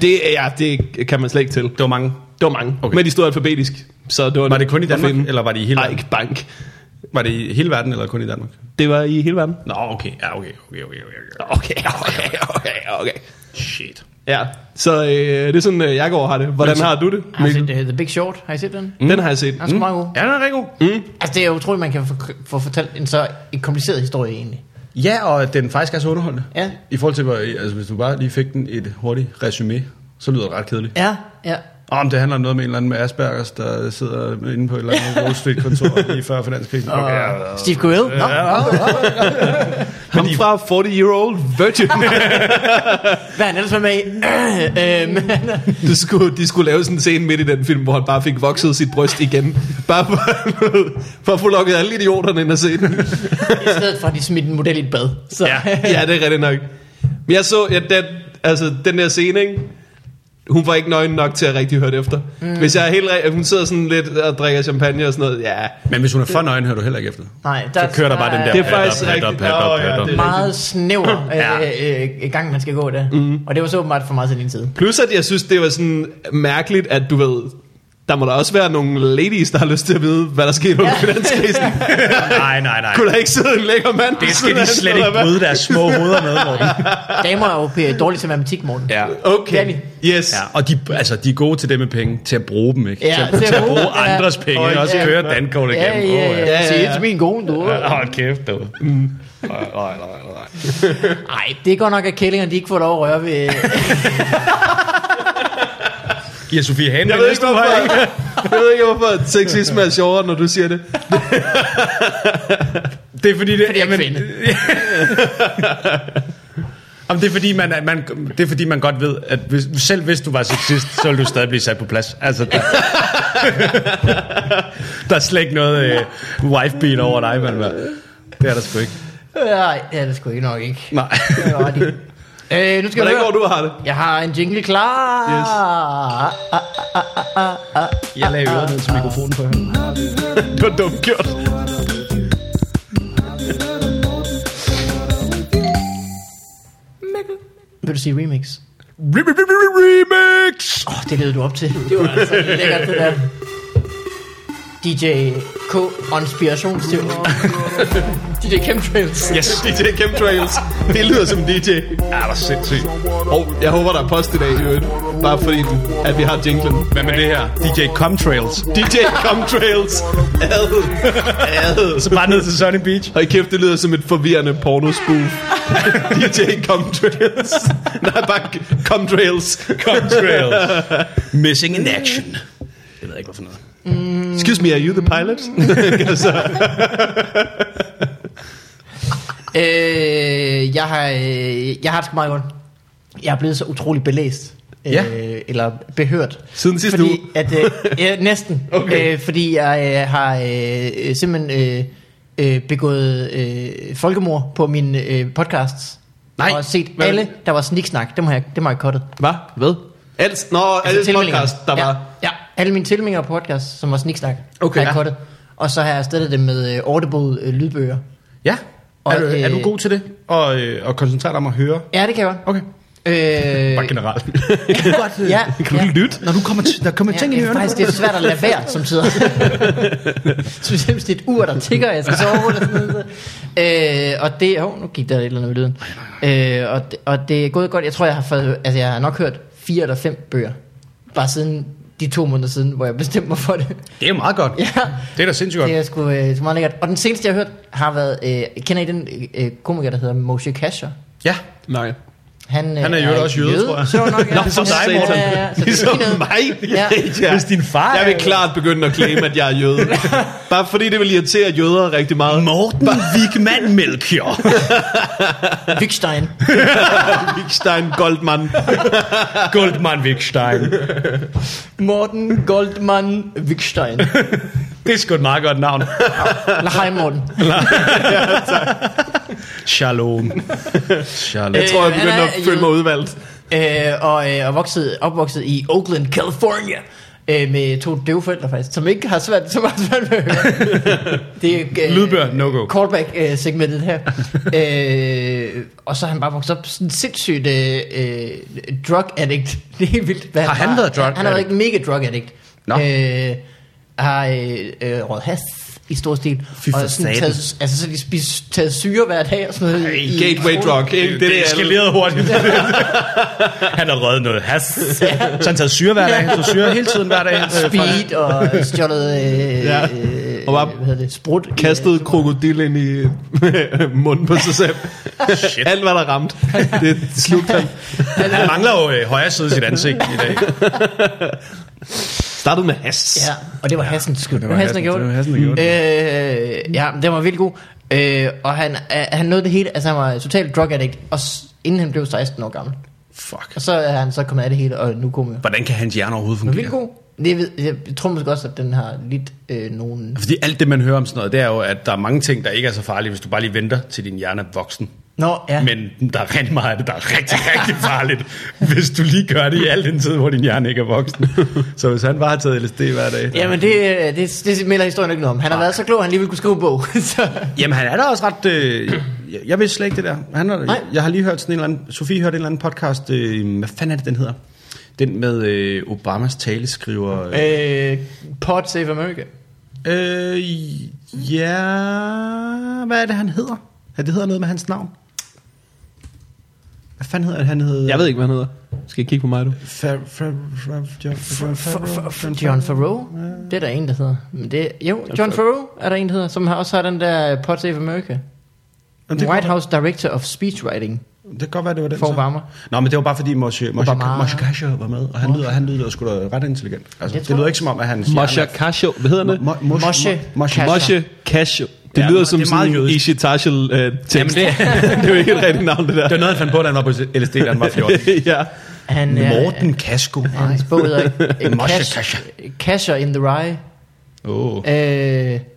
Det, ja, det kan man slet ikke til. Det var mange. Det var mange, Okay. men de stod alfabetisk. Så det var, Var det kun i Danmark, finde. eller var det i hele verden? ikke bank. Var det i hele verden, eller kun i Danmark? Det var i hele verden. Nå, okay. Ja, okay, okay, okay, okay. Okay, okay, okay, okay. Shit. Ja, så øh, det er sådan, øh, jeg går har det. Hvordan har du det? Har I Mikkel? set uh, The Big Short? Har I set den? Den har jeg set. Den er sgu meget god. Ja, den er rigtig god. Mm. Altså, det er utroligt, man kan få, få fortalt en så en kompliceret historie egentlig. Ja, og den faktisk er så underholdende. Ja. I forhold til, altså, hvis du bare lige fik den et hurtigt resume, så lyder det ret kedeligt. Ja, ja. Om det handler om noget med en eller anden med Aspergers, der sidder inde på et eller andet Wall Street kontor *laughs* lige før finanskrisen. Okay, ja, ja. Steve Carell? Nå, Ham fra 40 Year Old Virgin. *laughs* hvad er han ellers var med i? *clears throat* øhm, de, skulle, de skulle lave sådan en scene midt i den film, hvor han bare fik vokset sit bryst igen. Bare for, *laughs* for at få lukket alle idioterne ind og se den. I stedet for, at de smidte en model i et bad. Så. Ja. ja, det er rigtigt nok. Men jeg så, ja, den, altså, den der scene, ikke? Hun var ikke nøgen nok til at rigtig høre det efter. Mm. Hvis jeg er helt re- hun sidder sådan lidt og drikker champagne og sådan noget, ja. Men hvis hun er for nøgen, hører du heller ikke efter. Nej, Så kører der bare den der Det er faktisk rigtigt. patter, Nå, ja, patter. det er meget snæver *laughs* Ja. øh, øh, gang, man skal gå der. Mm. Og det var så åbenbart for meget til din side. Plus at jeg synes, det var sådan mærkeligt, at du ved, der må der også være nogle ladies, der har lyst til at vide, hvad der skete under finanskrisen. *laughs* Nej, nej, nej. Kunne der ikke sidde en lækker mand? Det skal de slet ikke bryde deres små hoveder med, Morten. *laughs* Damer er jo dårlige til matematik, Morten. Ja. Det er Okay, de. yes. Ja, og de, altså, de er gode til det med penge, til at bruge dem, ikke? Ja, til, at, til at bruge, ja. andres penge, Hold også kæft, køre dankort Ja, igennem. ja, ja. ja, Se ja. til min kone, du. Ja, Hold kæft, du. Nej, nej, nej, nej. Nej, det er godt nok, at kællingerne de ikke får lov at røre ved... *laughs* Giver Sofie Hane Jeg ved, ikke, hvorfor, *laughs* jeg ved ikke, hvorfor sexisme er sjovere, når du siger det. *laughs* Det er fordi, det, Fordi jeg er kvinde. *laughs* Jamen, det, er fordi, man, man, det er fordi, man godt ved, at hvis, selv hvis du var sexist, så ville du stadig blive sat på plads. Altså, der, der er slet ikke noget øh, wife-beat over dig, man. Det er der sgu ikke. Nej, det er det sgu ikke nok ikke. Nej. Det er. Øh, nu skal Hvordan går du har det? Jeg har en jingle klar. Yes. Jeg lagde øret ned til mikrofonen for hende. Det var dumt gjort. Vil du sige remix? Remix! Åh, oh, det leder du op til. Det var altså lækkert, det der. DJ K. Inspirationsteori. *laughs* DJ Chemtrails. Yes, *laughs* DJ Chemtrails. Det lyder som DJ. Ja, er sindssygt. Og jeg håber, der er post i dag, i øvrigt. Bare fordi, at vi har jinglen. Hvad med det her? DJ Comtrails. DJ Chemtrails. Ad. Ad. Så bare ned til Sunny Beach. Hold kæft, det lyder som et forvirrende pornospoof. *laughs* DJ Comtrails. Nej, bare Comtrails. Comtrails. Missing in action. Det ved jeg ikke, hvorfor noget. Excuse me, are you the pilot? altså, *laughs* Øh, jeg har, øh, jeg har det meget godt. Jeg er blevet så utrolig belæst. Øh, Ja. Eller behørt. Siden sidste fordi, uge? At, øh, ja, *laughs* næsten. Okay. øh, fordi jeg øh, har øh, simpelthen øh, øh, begået øh, folkemord på mine øh, podcasts. Nej. Og set Hvad? alle, der var sniksnak. Dem har jeg, dem har jeg cuttet. Hvad? Hvad? Alt, nå, alle tilmeldingerne. podcast, der ja, var... Ja, alle mine tilmeldinger på podcast, som var sniksnak, Okay. har jeg Ja. cuttet. Og så har jeg erstattet dem med øh, Audible øh, lydbøger. Ja. Og, er, du, er du øh, god til det? Og, øh, og koncentrere dig om at høre? Ja, det kan jeg godt. Okay. Øh, Bare generelt. *laughs* ja, Kan du ja. lytte? Når du kommer der kommer ting ja, i det er ørerne. faktisk det er svært at lade være, som tider. *laughs* Specielt hvis det er et ur, der tigger, jeg skal sove. Eller sådan noget. Øh, og det, oh, nu gik der et eller andet lyden. Øh, og, det, og det er gået godt. Jeg tror, jeg har, fået, altså, jeg har nok hørt fire eller fem bøger. Bare siden de to måneder siden, hvor jeg bestemte mig for det. Det er meget godt. Ja. Det er da sindssygt godt. Det er sgu øh, så meget lækkert. Og den seneste, jeg har hørt, har været... Øh, kender I den øh, komiker, der hedder Moshe Kasher? Ja. Nej. Han, øh, Han er øvrigt også jøde, tror jeg. Så nok, ja. Nå, som dig, Ja, Morten. ja, ja, ja. Er Ligesom mig. Ja. *laughs* ja. Hvis din far Jeg vil klart begynde at claim, at jeg er jøde. *laughs* Bare fordi det vil irritere jøder rigtig meget. Morten *laughs* Wigman Melchior. Wittgenstein. Wittgenstein Goldman. Goldman Wittgenstein. Morten Goldman Wittgenstein. Det er sgu et meget godt navn. Hej Morten. Shalom. Shalom. Jeg tror, jeg han begynder er at føle mig udvalgt. Øh, og øh, og vokset, opvokset i Oakland, California. Øh, med to døve forældre faktisk, som ikke har svært, som har svært at høre. *laughs* Det er øh, Lydbør, no-go. Callback-segmentet her. øh, og så er han bare vokset op sådan sindssygt øh, øh, drug addict. *laughs* Det er helt vildt. Hvad Har han bare- været drug Han, han har været addict? mega drug addict. Nå. Øh, har øh, øh, røget has i stor stil. Fy for og sådan taget, altså så har de spist, taget syre hver dag og sådan noget. i- Gateway drug, ikke? Det, det er eskalerede hurtigt. *laughs* han har røget noget has. Så han taget syre hver dag. Han tog syre hele tiden hver dag. Øh, *laughs* Speed og stjålet øh, Ja. ja. øh, Og bare hvad hedder det, sprut. i- kastet krokodil ind i *laughs* munden på sig selv. Shit. Alt, hvad der ramte. Det slugte han. Han mangler jo øh, højre side af sit ansigt i dag. Startede med has. Ja, og det var Hassens skyld. Det var Hassen, der gjorde det var det. Hassen, der gjorde Øh, ja, den var vildt god. Øh, og han, øh, han nåede det hele, altså han var totalt drug addict, og inden han blev 16 år gammel. Fuck. Og så er han så kommet af det hele, og nu kommer. Hvordan kan hans hjerne overhovedet er fungere? vildt god. Det, ved- jeg, jeg tror måske også, at den har lidt øh, nogen... Fordi alt det, man hører om sådan noget, det er jo, at der er mange ting, der ikke er så farlige, hvis du bare lige venter til din hjerne er voksen. Nå, ja. Men der er rigtig meget af det, der er rigtig, rigtig farligt, hvis du lige gør det i al den tid, hvor din hjerne ikke er voksen. Så hvis han bare har taget LSD hver dag... Jamen, det, det, det melder historien ikke noget om. Han har været så klog, at han lige ville kunne skrive en bog. *laughs* så, Jamen han er da også ret... Øh, jeg, jeg vidste slet ikke det der. Han er, Nej. jeg har lige hørt sådan en eller anden... Sofie hørte en eller anden podcast. Øh, hvad fanden er det, den hedder? Den med øh, Obamas taleskriver. Øh, øh, Pod Save America. øh, ja... Hvad er det, han hedder? Ja, det hedder noget med hans navn. Hvad fanden hedder? Han hedder... Jeg ved ikke, hvad han hedder. Skal I kigge på mig, du? Fa- John- Farrow? Det er der en, der hedder. Men det, jo, John Farrow er der en, der hedder, som har også har den der Pod Save America. Jamen, det, White House Director of Speechwriting det kan godt være, det var den. for så. Obama. Nå, men det var bare fordi Moshe, Moshe, Obama. Moshe Kasher var med, og han lyder, han lyder sgu da ret intelligent. Altså, Jeg det tror- lyder ikke som om, at han... Moshe Kasho. Hvad hedder det? Mo- Mo- Moshe Moshe Kasher. Moshe Kasho. Det Ja, lyder det som meget sådan en jødisk. Ishi Tashel øh, tekst. Jamen, det- det er jo ikke et rigtigt navn, det der. Det var noget, han fandt på, da han var på LSD, da han var 14. *laughs* ja. Han, Morten Kasko. Hans bog hedder. *laughs* Casher in the Rye. Oh. Uh,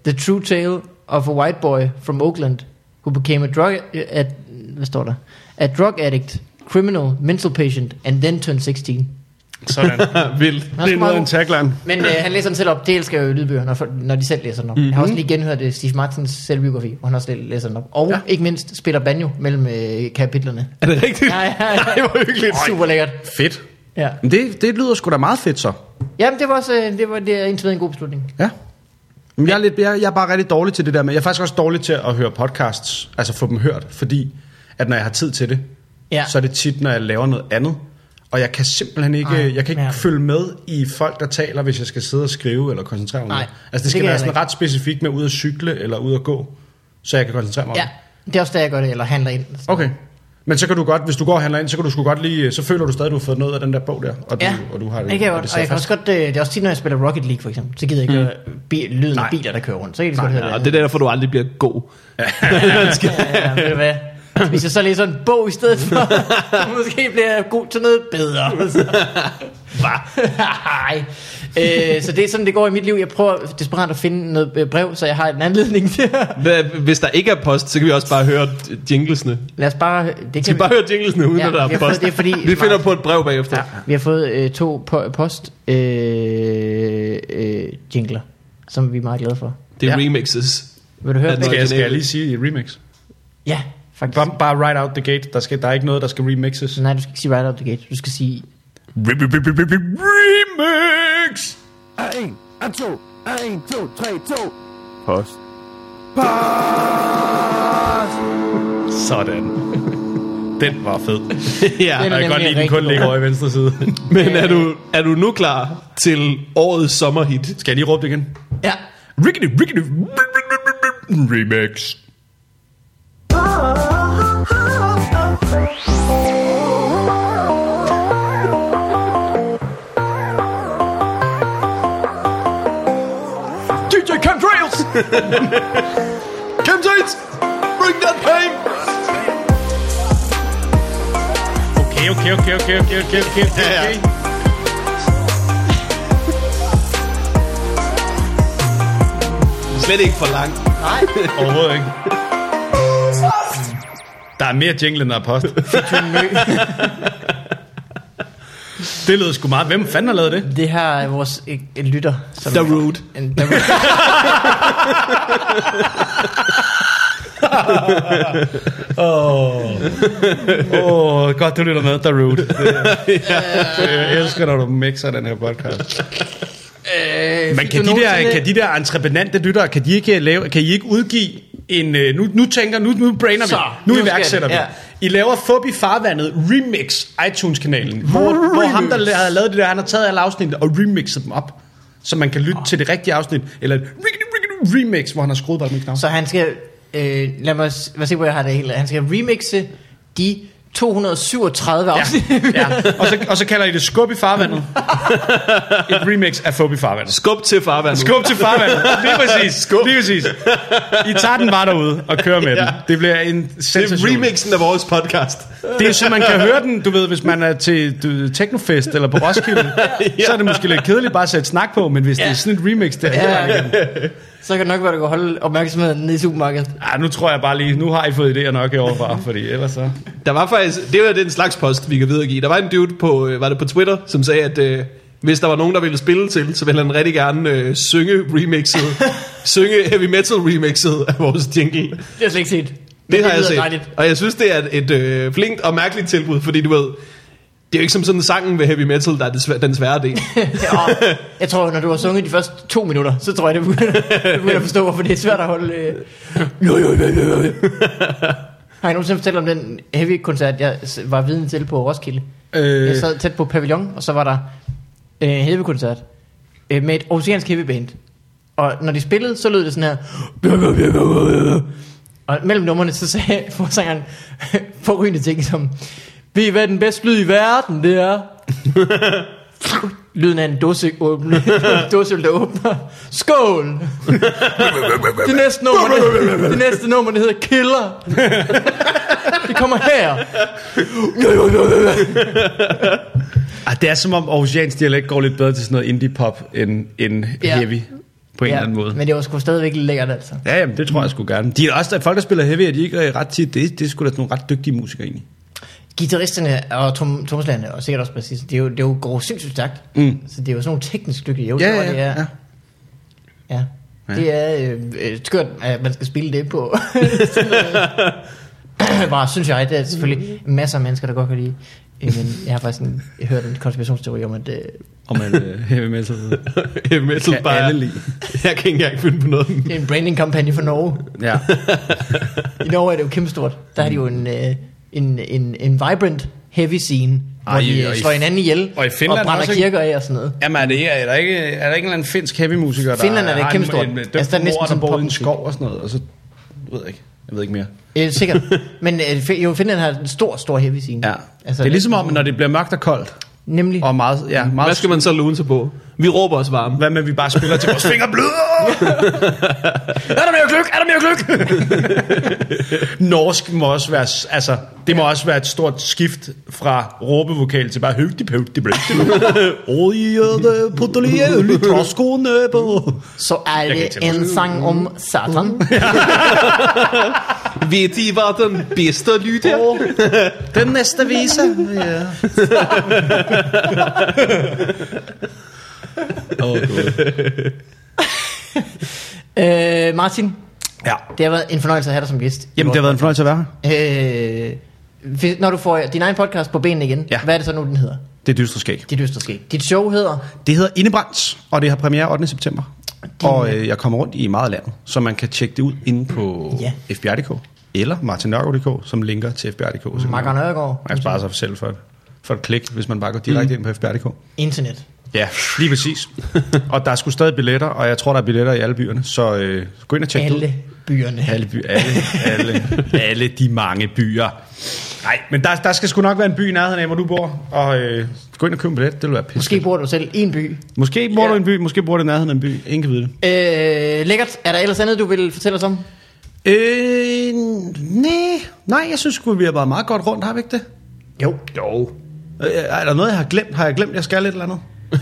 the True Tale of a White Boy from Oakland who became a drug... At, hvad står der? A drug addict, criminal, mental patient, and then turned 16. Sådan. *laughs* Vildt. Er det er noget af en tagline. Men øh, han læser den selv op. Det elsker jeg jo i lydbøger, når, når de selv læser den op. Mm-hmm. Jeg har også lige genhørt øh, Steve Martins selvbiografi, hvor han også læ- læser den op. Og Ja. ikke mindst spiller banjo mellem øh, kapitlerne. Er det rigtigt? Ja, ja, ja. *laughs* Ej, hvor hyggeligt. Super lækkert. Fedt. Ja. Men det, det lyder sgu da meget fedt så. Jamen, det var også øh, det var, det er indtil videre en god beslutning. Ja. Men jeg er, lidt, jeg, jeg er bare rigtig dårlig til det der, men jeg er faktisk også dårlig til at høre podcasts, altså få dem hørt, fordi at når jeg har tid til det, Ja. så er det tit, når jeg laver noget andet. Og jeg kan simpelthen ikke, Nej, jeg kan ikke ja. følge med i folk, der taler, hvis jeg skal sidde og skrive eller koncentrere mig. Nej. Altså det det skal være sådan ikke. ret specifikt med ud at cykle eller ud at gå, så jeg kan koncentrere mig Ja, det. det er også der, jeg gør det, eller handler ind. Okay. Men så kan du godt, hvis du går og handler ind, så kan du sgu godt lige, så føler du stadig, at du har fået noget af den der bog der, og du, Ja, og du har det, det jeg og godt. det Og jeg kan også godt, øh, det er også tit, når jeg spiller Rocket League for eksempel, så gider jeg ikke høre bi- lyden Nej. af biler, der kører rundt. Så kan jeg Nej, godt høre Ja, og det er derfor, du aldrig bliver god. Man skal, Ja, *laughs* ja, ved du hvad? Hvis jeg så læser en bog i stedet for, *laughs* måske bliver jeg god til noget bedre. Hvad? Nej. Øh, så det er sådan, det går i mit liv. Jeg prøver desperat at finde noget øh, brev, så jeg har en anledning til Hvis der ikke er post, så kan vi også bare høre jinglesene. Lad os bare... Det Vi kan skal bare høre jinglesene, uden Ja, at der vi er post. det er fordi- vi finder på et brev bagefter. Ja, vi har fået øh, to po- post øh, øh, jingler, som vi er meget glade for. Det er Ja. remixes. Vil du høre? Skal jeg, skal jeg lige sige remix? Ja, faktisk. Bare, bare right out the gate. Der, skal, der er ikke noget, der skal remixes. Nej, du skal ikke sige right out the gate. Du skal sige... Remix! En, en, to, en, to, tre, to. Post. Sådan. Den var fed. ja. Den Jeg er kan godt lide, den kun ligger over i venstre side. Men er du, er du nu klar til årets sommerhit? Skal jeg lige råbe det igen? Ja. Rickety, rickety, remix. DJ Chemtrails! *laughs* Chemtrails! Bring that pain! Okay, okay, okay, okay, okay, okay, okay, okay. Ja. Slet ikke for langt. Overhovedet ikke. Der er mere jingle, end der er post. *laughs* det lød sgu meget. Hvem fanden har lavet det? Det her er vores øh, en lytter. Som Darude. En, Darude. *laughs* Åh, oh, godt du lytter med, Darude. Det, *laughs* jeg elsker, når du mixer den her podcast. øh, Men kan de, der, kan de der entreprenante lyttere, kan de ikke lave, kan I ikke udgive en, øh, nu, nu tænker, nu, nu brainer vi, Så, nu nu skal iværksætter vi. ja. I laver Fubi Farvandet Remix iTunes-kanalen, hvor, hvor ham, der har lavet det der, han har taget alle afsnit og remixet dem op, så man kan lytte til det rigtige afsnit, eller remix, hvor han har skruet bare med knap. Så han skal... Øh, lad mig lad se, hvor jeg har det hele. Han skal remixe de 237 afsnit. Ja, ja. Og, så, og så kalder I det Skub i Farvandet. Et remix af Fubi Farvandet. Skub til farvandet. Skub til farvandet. Lige præcis. Skub. Lige præcis. I tager den bare derude og kører med den. Ja. Det bliver en Det er sensation. remixen af vores podcast. Det er så, man kan høre den, du ved, hvis man er til du, ved, Technofest eller på Roskilde, *laughs* så er det måske lidt kedeligt bare at sætte snak på, men hvis det er sådan et remix der, ja. Ja. Så kan det nok være, at du kan holde opmærksomheden nede i supermarkedet. ah, nu tror jeg bare lige, nu har I fået idéer nok i overfra, fordi ellers så... Der var faktisk, det var den slags post, vi kan videregive. Der var en dude på, øh, var det på Twitter, som sagde, at øh, hvis der var nogen, der ville spille til, så ville han rigtig gerne øh, synge remixet, *laughs* synge heavy metal remixet af vores jingle. Det har jeg slet ikke set. Men Det har jeg set. Dejligt. Og jeg synes, det er et øh, flinkt og mærkeligt tilbud, fordi du ved, det er jo ikke som sådan sangen ved heavy metal, der er den svære del. *laughs* Ja, jeg tror, når du har sunget de første to minutter, så tror jeg, det begynder, begynder at forstå, hvorfor det er svært at holde... Øh... *laughs* Har I nogensinde fortalt om den heavy-koncert, jeg var viden til på Roskilde? Øh, Jeg sad tæt på pavillon, og så var der øh, heavy-koncert øh, med et oceansk heavy-band. Og når de spillede, så lød det sådan her... Og mellem numrene, så sagde *laughs* forsangeren forrygende ting som... Ved I, hvad den bedste lyd i verden, det er? *laughs* Lyden af en dåse åbne, *laughs* dåse, der åbner. Skål! *laughs* Det næste nummer, det, det næste nummer, det hedder Killer. Det kommer her. ah, det er som om Aarhusiansk dialekt går lidt bedre til sådan noget indie-pop end, end Ja. heavy, på en eller anden måde. Men det var sgu stadigvæk lækkert, altså. Ja, jamen, det tror jeg sgu gerne. De er også, folk, der spiller heavy, er de ikke ret tit, det, det er sgu da nogle ret dygtige musikere egentlig. Gitarristerne og tom, trommeslagerne, og sikkert også bassisten, det er jo, det er jo går sindssygt stærkt. Mm. Så det er jo sådan nogle teknisk dygtige. Jo, Ja, ja, det er, ja. ja. Det er øh, øh, skørt, at man skal spille det på. *laughs* Bare synes jeg, det er selvfølgelig masser af mennesker, der godt kan lide. Øh, Men jeg har faktisk en, jeg hørt en konspirationsteori om, at øh, Om man uh, heavy metal. Heavy metal Kan bare... alle lide. *laughs* Jeg kan ikke engang finde på noget. det er en branding-kampagne for Norge. Ja. *laughs* I Norge er det jo kæmpestort. Der har de jo en, øh, en, en, en vibrant heavy scene, hvor Ej, de øh, og i- slår hinanden ihjel og i Finland og brænder også, kirker af og sådan noget. Jamen er, det, er, der ikke, er der ikke en eller anden finsk heavy musiker, Finland er det. En, en, en Altså, der er næsten der sådan bor i en skov og sådan noget, og så ved jeg ikke. Jeg ved ikke mere. Øh, sikkert. Men øh, jo, Finland har en stor, stor heavy scene. Ja. Altså, det er ligesom om, når det bliver mørkt og koldt, Nemlig. og meget, ja, meget Hvad skal man så lune sig på? Vi råber os varme. Hvad med, at vi bare spiller til vores fingre bløder? Er der mere gløk? Er der mere gløk? Norsk må også være, altså, det må også være et stort skift fra råbevokal til bare høgtig pøgtig Oj, det puttelig øl i troskoene på. Så er det en sang om Satan. *laughs* Ved I, hvad den bedste lyd er? Den næste vise. Ja. Åh, oh, God. *laughs* øh, Martin, Ja. det har været en fornøjelse at have dig som gæst. Jamen, det har været en fornøjelse at være her. Øh, hvis- når du får din egen podcast på benene igen, Ja. hvad er det så nu, den hedder? Det er dystre skæg. Dit dystre skæg. Dit show hedder? Det hedder Indebrands, og det har premiere 8. september. Din- Og øh, jeg kommer rundt i meget af landet, så man kan tjekke det ud inde på Ja. FBR.dk eller martinørgaard.dk, som linker til Marker man- Nørgaard. Man kan spare sig selv for et, for et klik, hvis man bare går direkte ind på FBR.dk. Internet. Ja, lige præcis. og der er sgu stadig billetter, og jeg tror, der er billetter i alle byerne, så øh, gå ind og tjek det ud. Alle byerne. Alle, by, alle, alle, alle de mange byer. Nej, men der, der skal sgu nok være en by i nærheden af, hvor du bor. Og øh, gå ind og køb en billet, det vil være pisse. Måske bor du selv i en by. Måske bor Ja. du i en by, måske bor du i nærheden af en by. Ingen kan vide det. Øh, lækkert. Er der ellers andet, du vil fortælle os om? Øh, nej, nej, jeg synes vi har været meget godt rundt, har vi ikke det? Jo. Jo. Øh, er der noget, jeg har glemt? Har jeg glemt, jeg skal et eller andet? *laughs*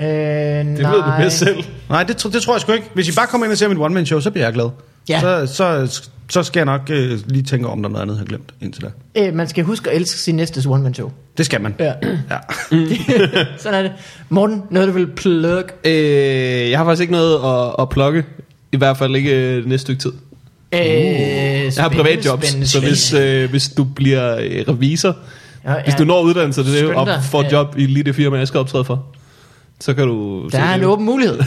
Øh, Det ved du bedst selv. Nej, det, det tror jeg sgu ikke. Hvis I bare kommer ind og ser mit one-man-show, så bliver jeg glad. Ja. Så, så, så skal jeg nok øh, lige tænke om, der er noget andet, jeg har glemt indtil da. Øh, man skal huske at elske sin næstes one-man-show. Det skal man. Ja. ja. *laughs* Sådan er det. Morten, noget du vil plug? Øh, jeg har faktisk ikke noget at, at plukke. I hvert fald ikke øh, næste stykke tid. Øh, Jeg har privatjobs, så hvis, øh, hvis du bliver øh, revisor, Ja, hvis du når uddannelse til det, Skynd og får et Ja. job i lige det firma, jeg skal optræde for, så kan du... Der er en åben mulighed.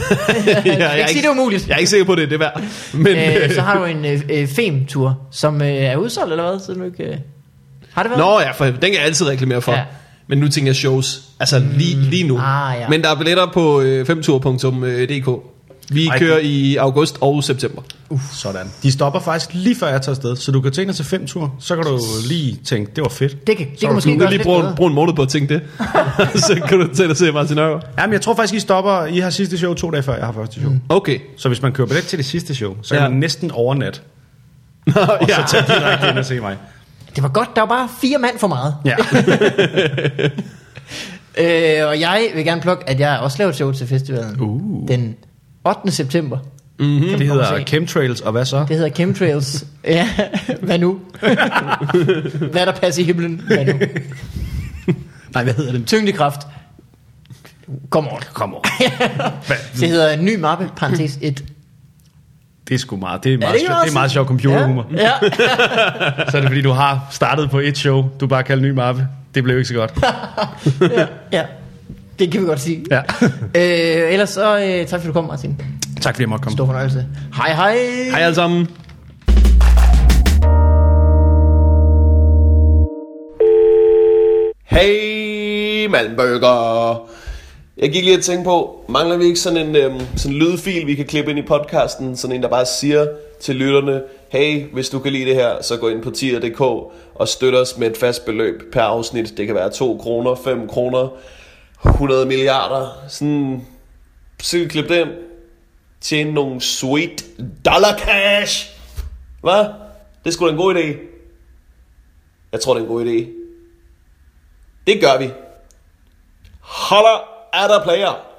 ja, *laughs* jeg jeg ikke sige, det er umuligt. Jeg er ikke sikker på, at det er det værd. Men, øh, så har du en øh, øh, fem-tur, som øh, er udsolgt, eller hvad? Så du ikke, øh... Har det været? Nå ja, for den kan jeg altid reklamere for. Ja. Men nu tænker jeg shows. Altså lige, lige nu. Ah, ja. Men der er billetter på øh, femtur.dk. Vi Ej, kører det- i august og september. Sådan. De stopper faktisk lige før jeg tager afsted, så du kan tænke dig til fem tur, så kan du lige tænke, det var fedt. Det kan, det Så kan måske Du kan lige bruge, bruge en måned på at tænke det. *laughs* så kan du tage dig se Martin Nørgaard. Jamen, jeg tror faktisk, I stopper, I har sidste show to dage før, jeg har første show. Mm. Okay. Så hvis man køber billet til det sidste show, så kan Ja. man næsten overnat, Nå, og ja. så tage direkte ind og se mig. Det var godt, der var bare fire mand for meget. Ja. *laughs* Øh, og jeg vil gerne plukke, at jeg også laver et show til festivalen. Uh. Den 8. september. Mm-hmm. Det hedder se. chemtrails, og hvad så? Det hedder Chemtrails. ja, hvad nu? hvad der passer i himlen? Hvad nu? Nej, hvad hedder det? Tyngdekraft. Kom on. Kom on. *laughs* Det hedder en ny mappe, parentes 1. Det er sgu meget, det er Er meget, det det sjov, det er meget sjov computerhumor. Ja, ja. *laughs* Så er det fordi, du har startet på et show, du bare kalder ny mappe. Det blev ikke så godt. *laughs* ja, ja. Det kan vi godt sige. Ja. *laughs* Øh, ellers så, øh, tak fordi du kom, Martin. tak fordi jeg måtte komme. Stor fornøjelse. Hej hej. Hej alle sammen. Hey, Malmberger. Jeg gik lige og tænkte på, mangler vi ikke sådan en øhm, sådan en lydfil, vi kan klippe ind i podcasten? Sådan en, der bare siger til lytterne, hey, hvis du kan lide det her, så gå ind på tier.dk og støt os med et fast beløb per afsnit. Det kan være 2 kroner, 5 kroner, 100 milliarder. Sådan, så kan vi klippe det. Tjene nogle sweet dollar cash. Hvad? Det er sgu da en god idé. Jeg tror, det er en god idé. Det gør vi. Holler er der player.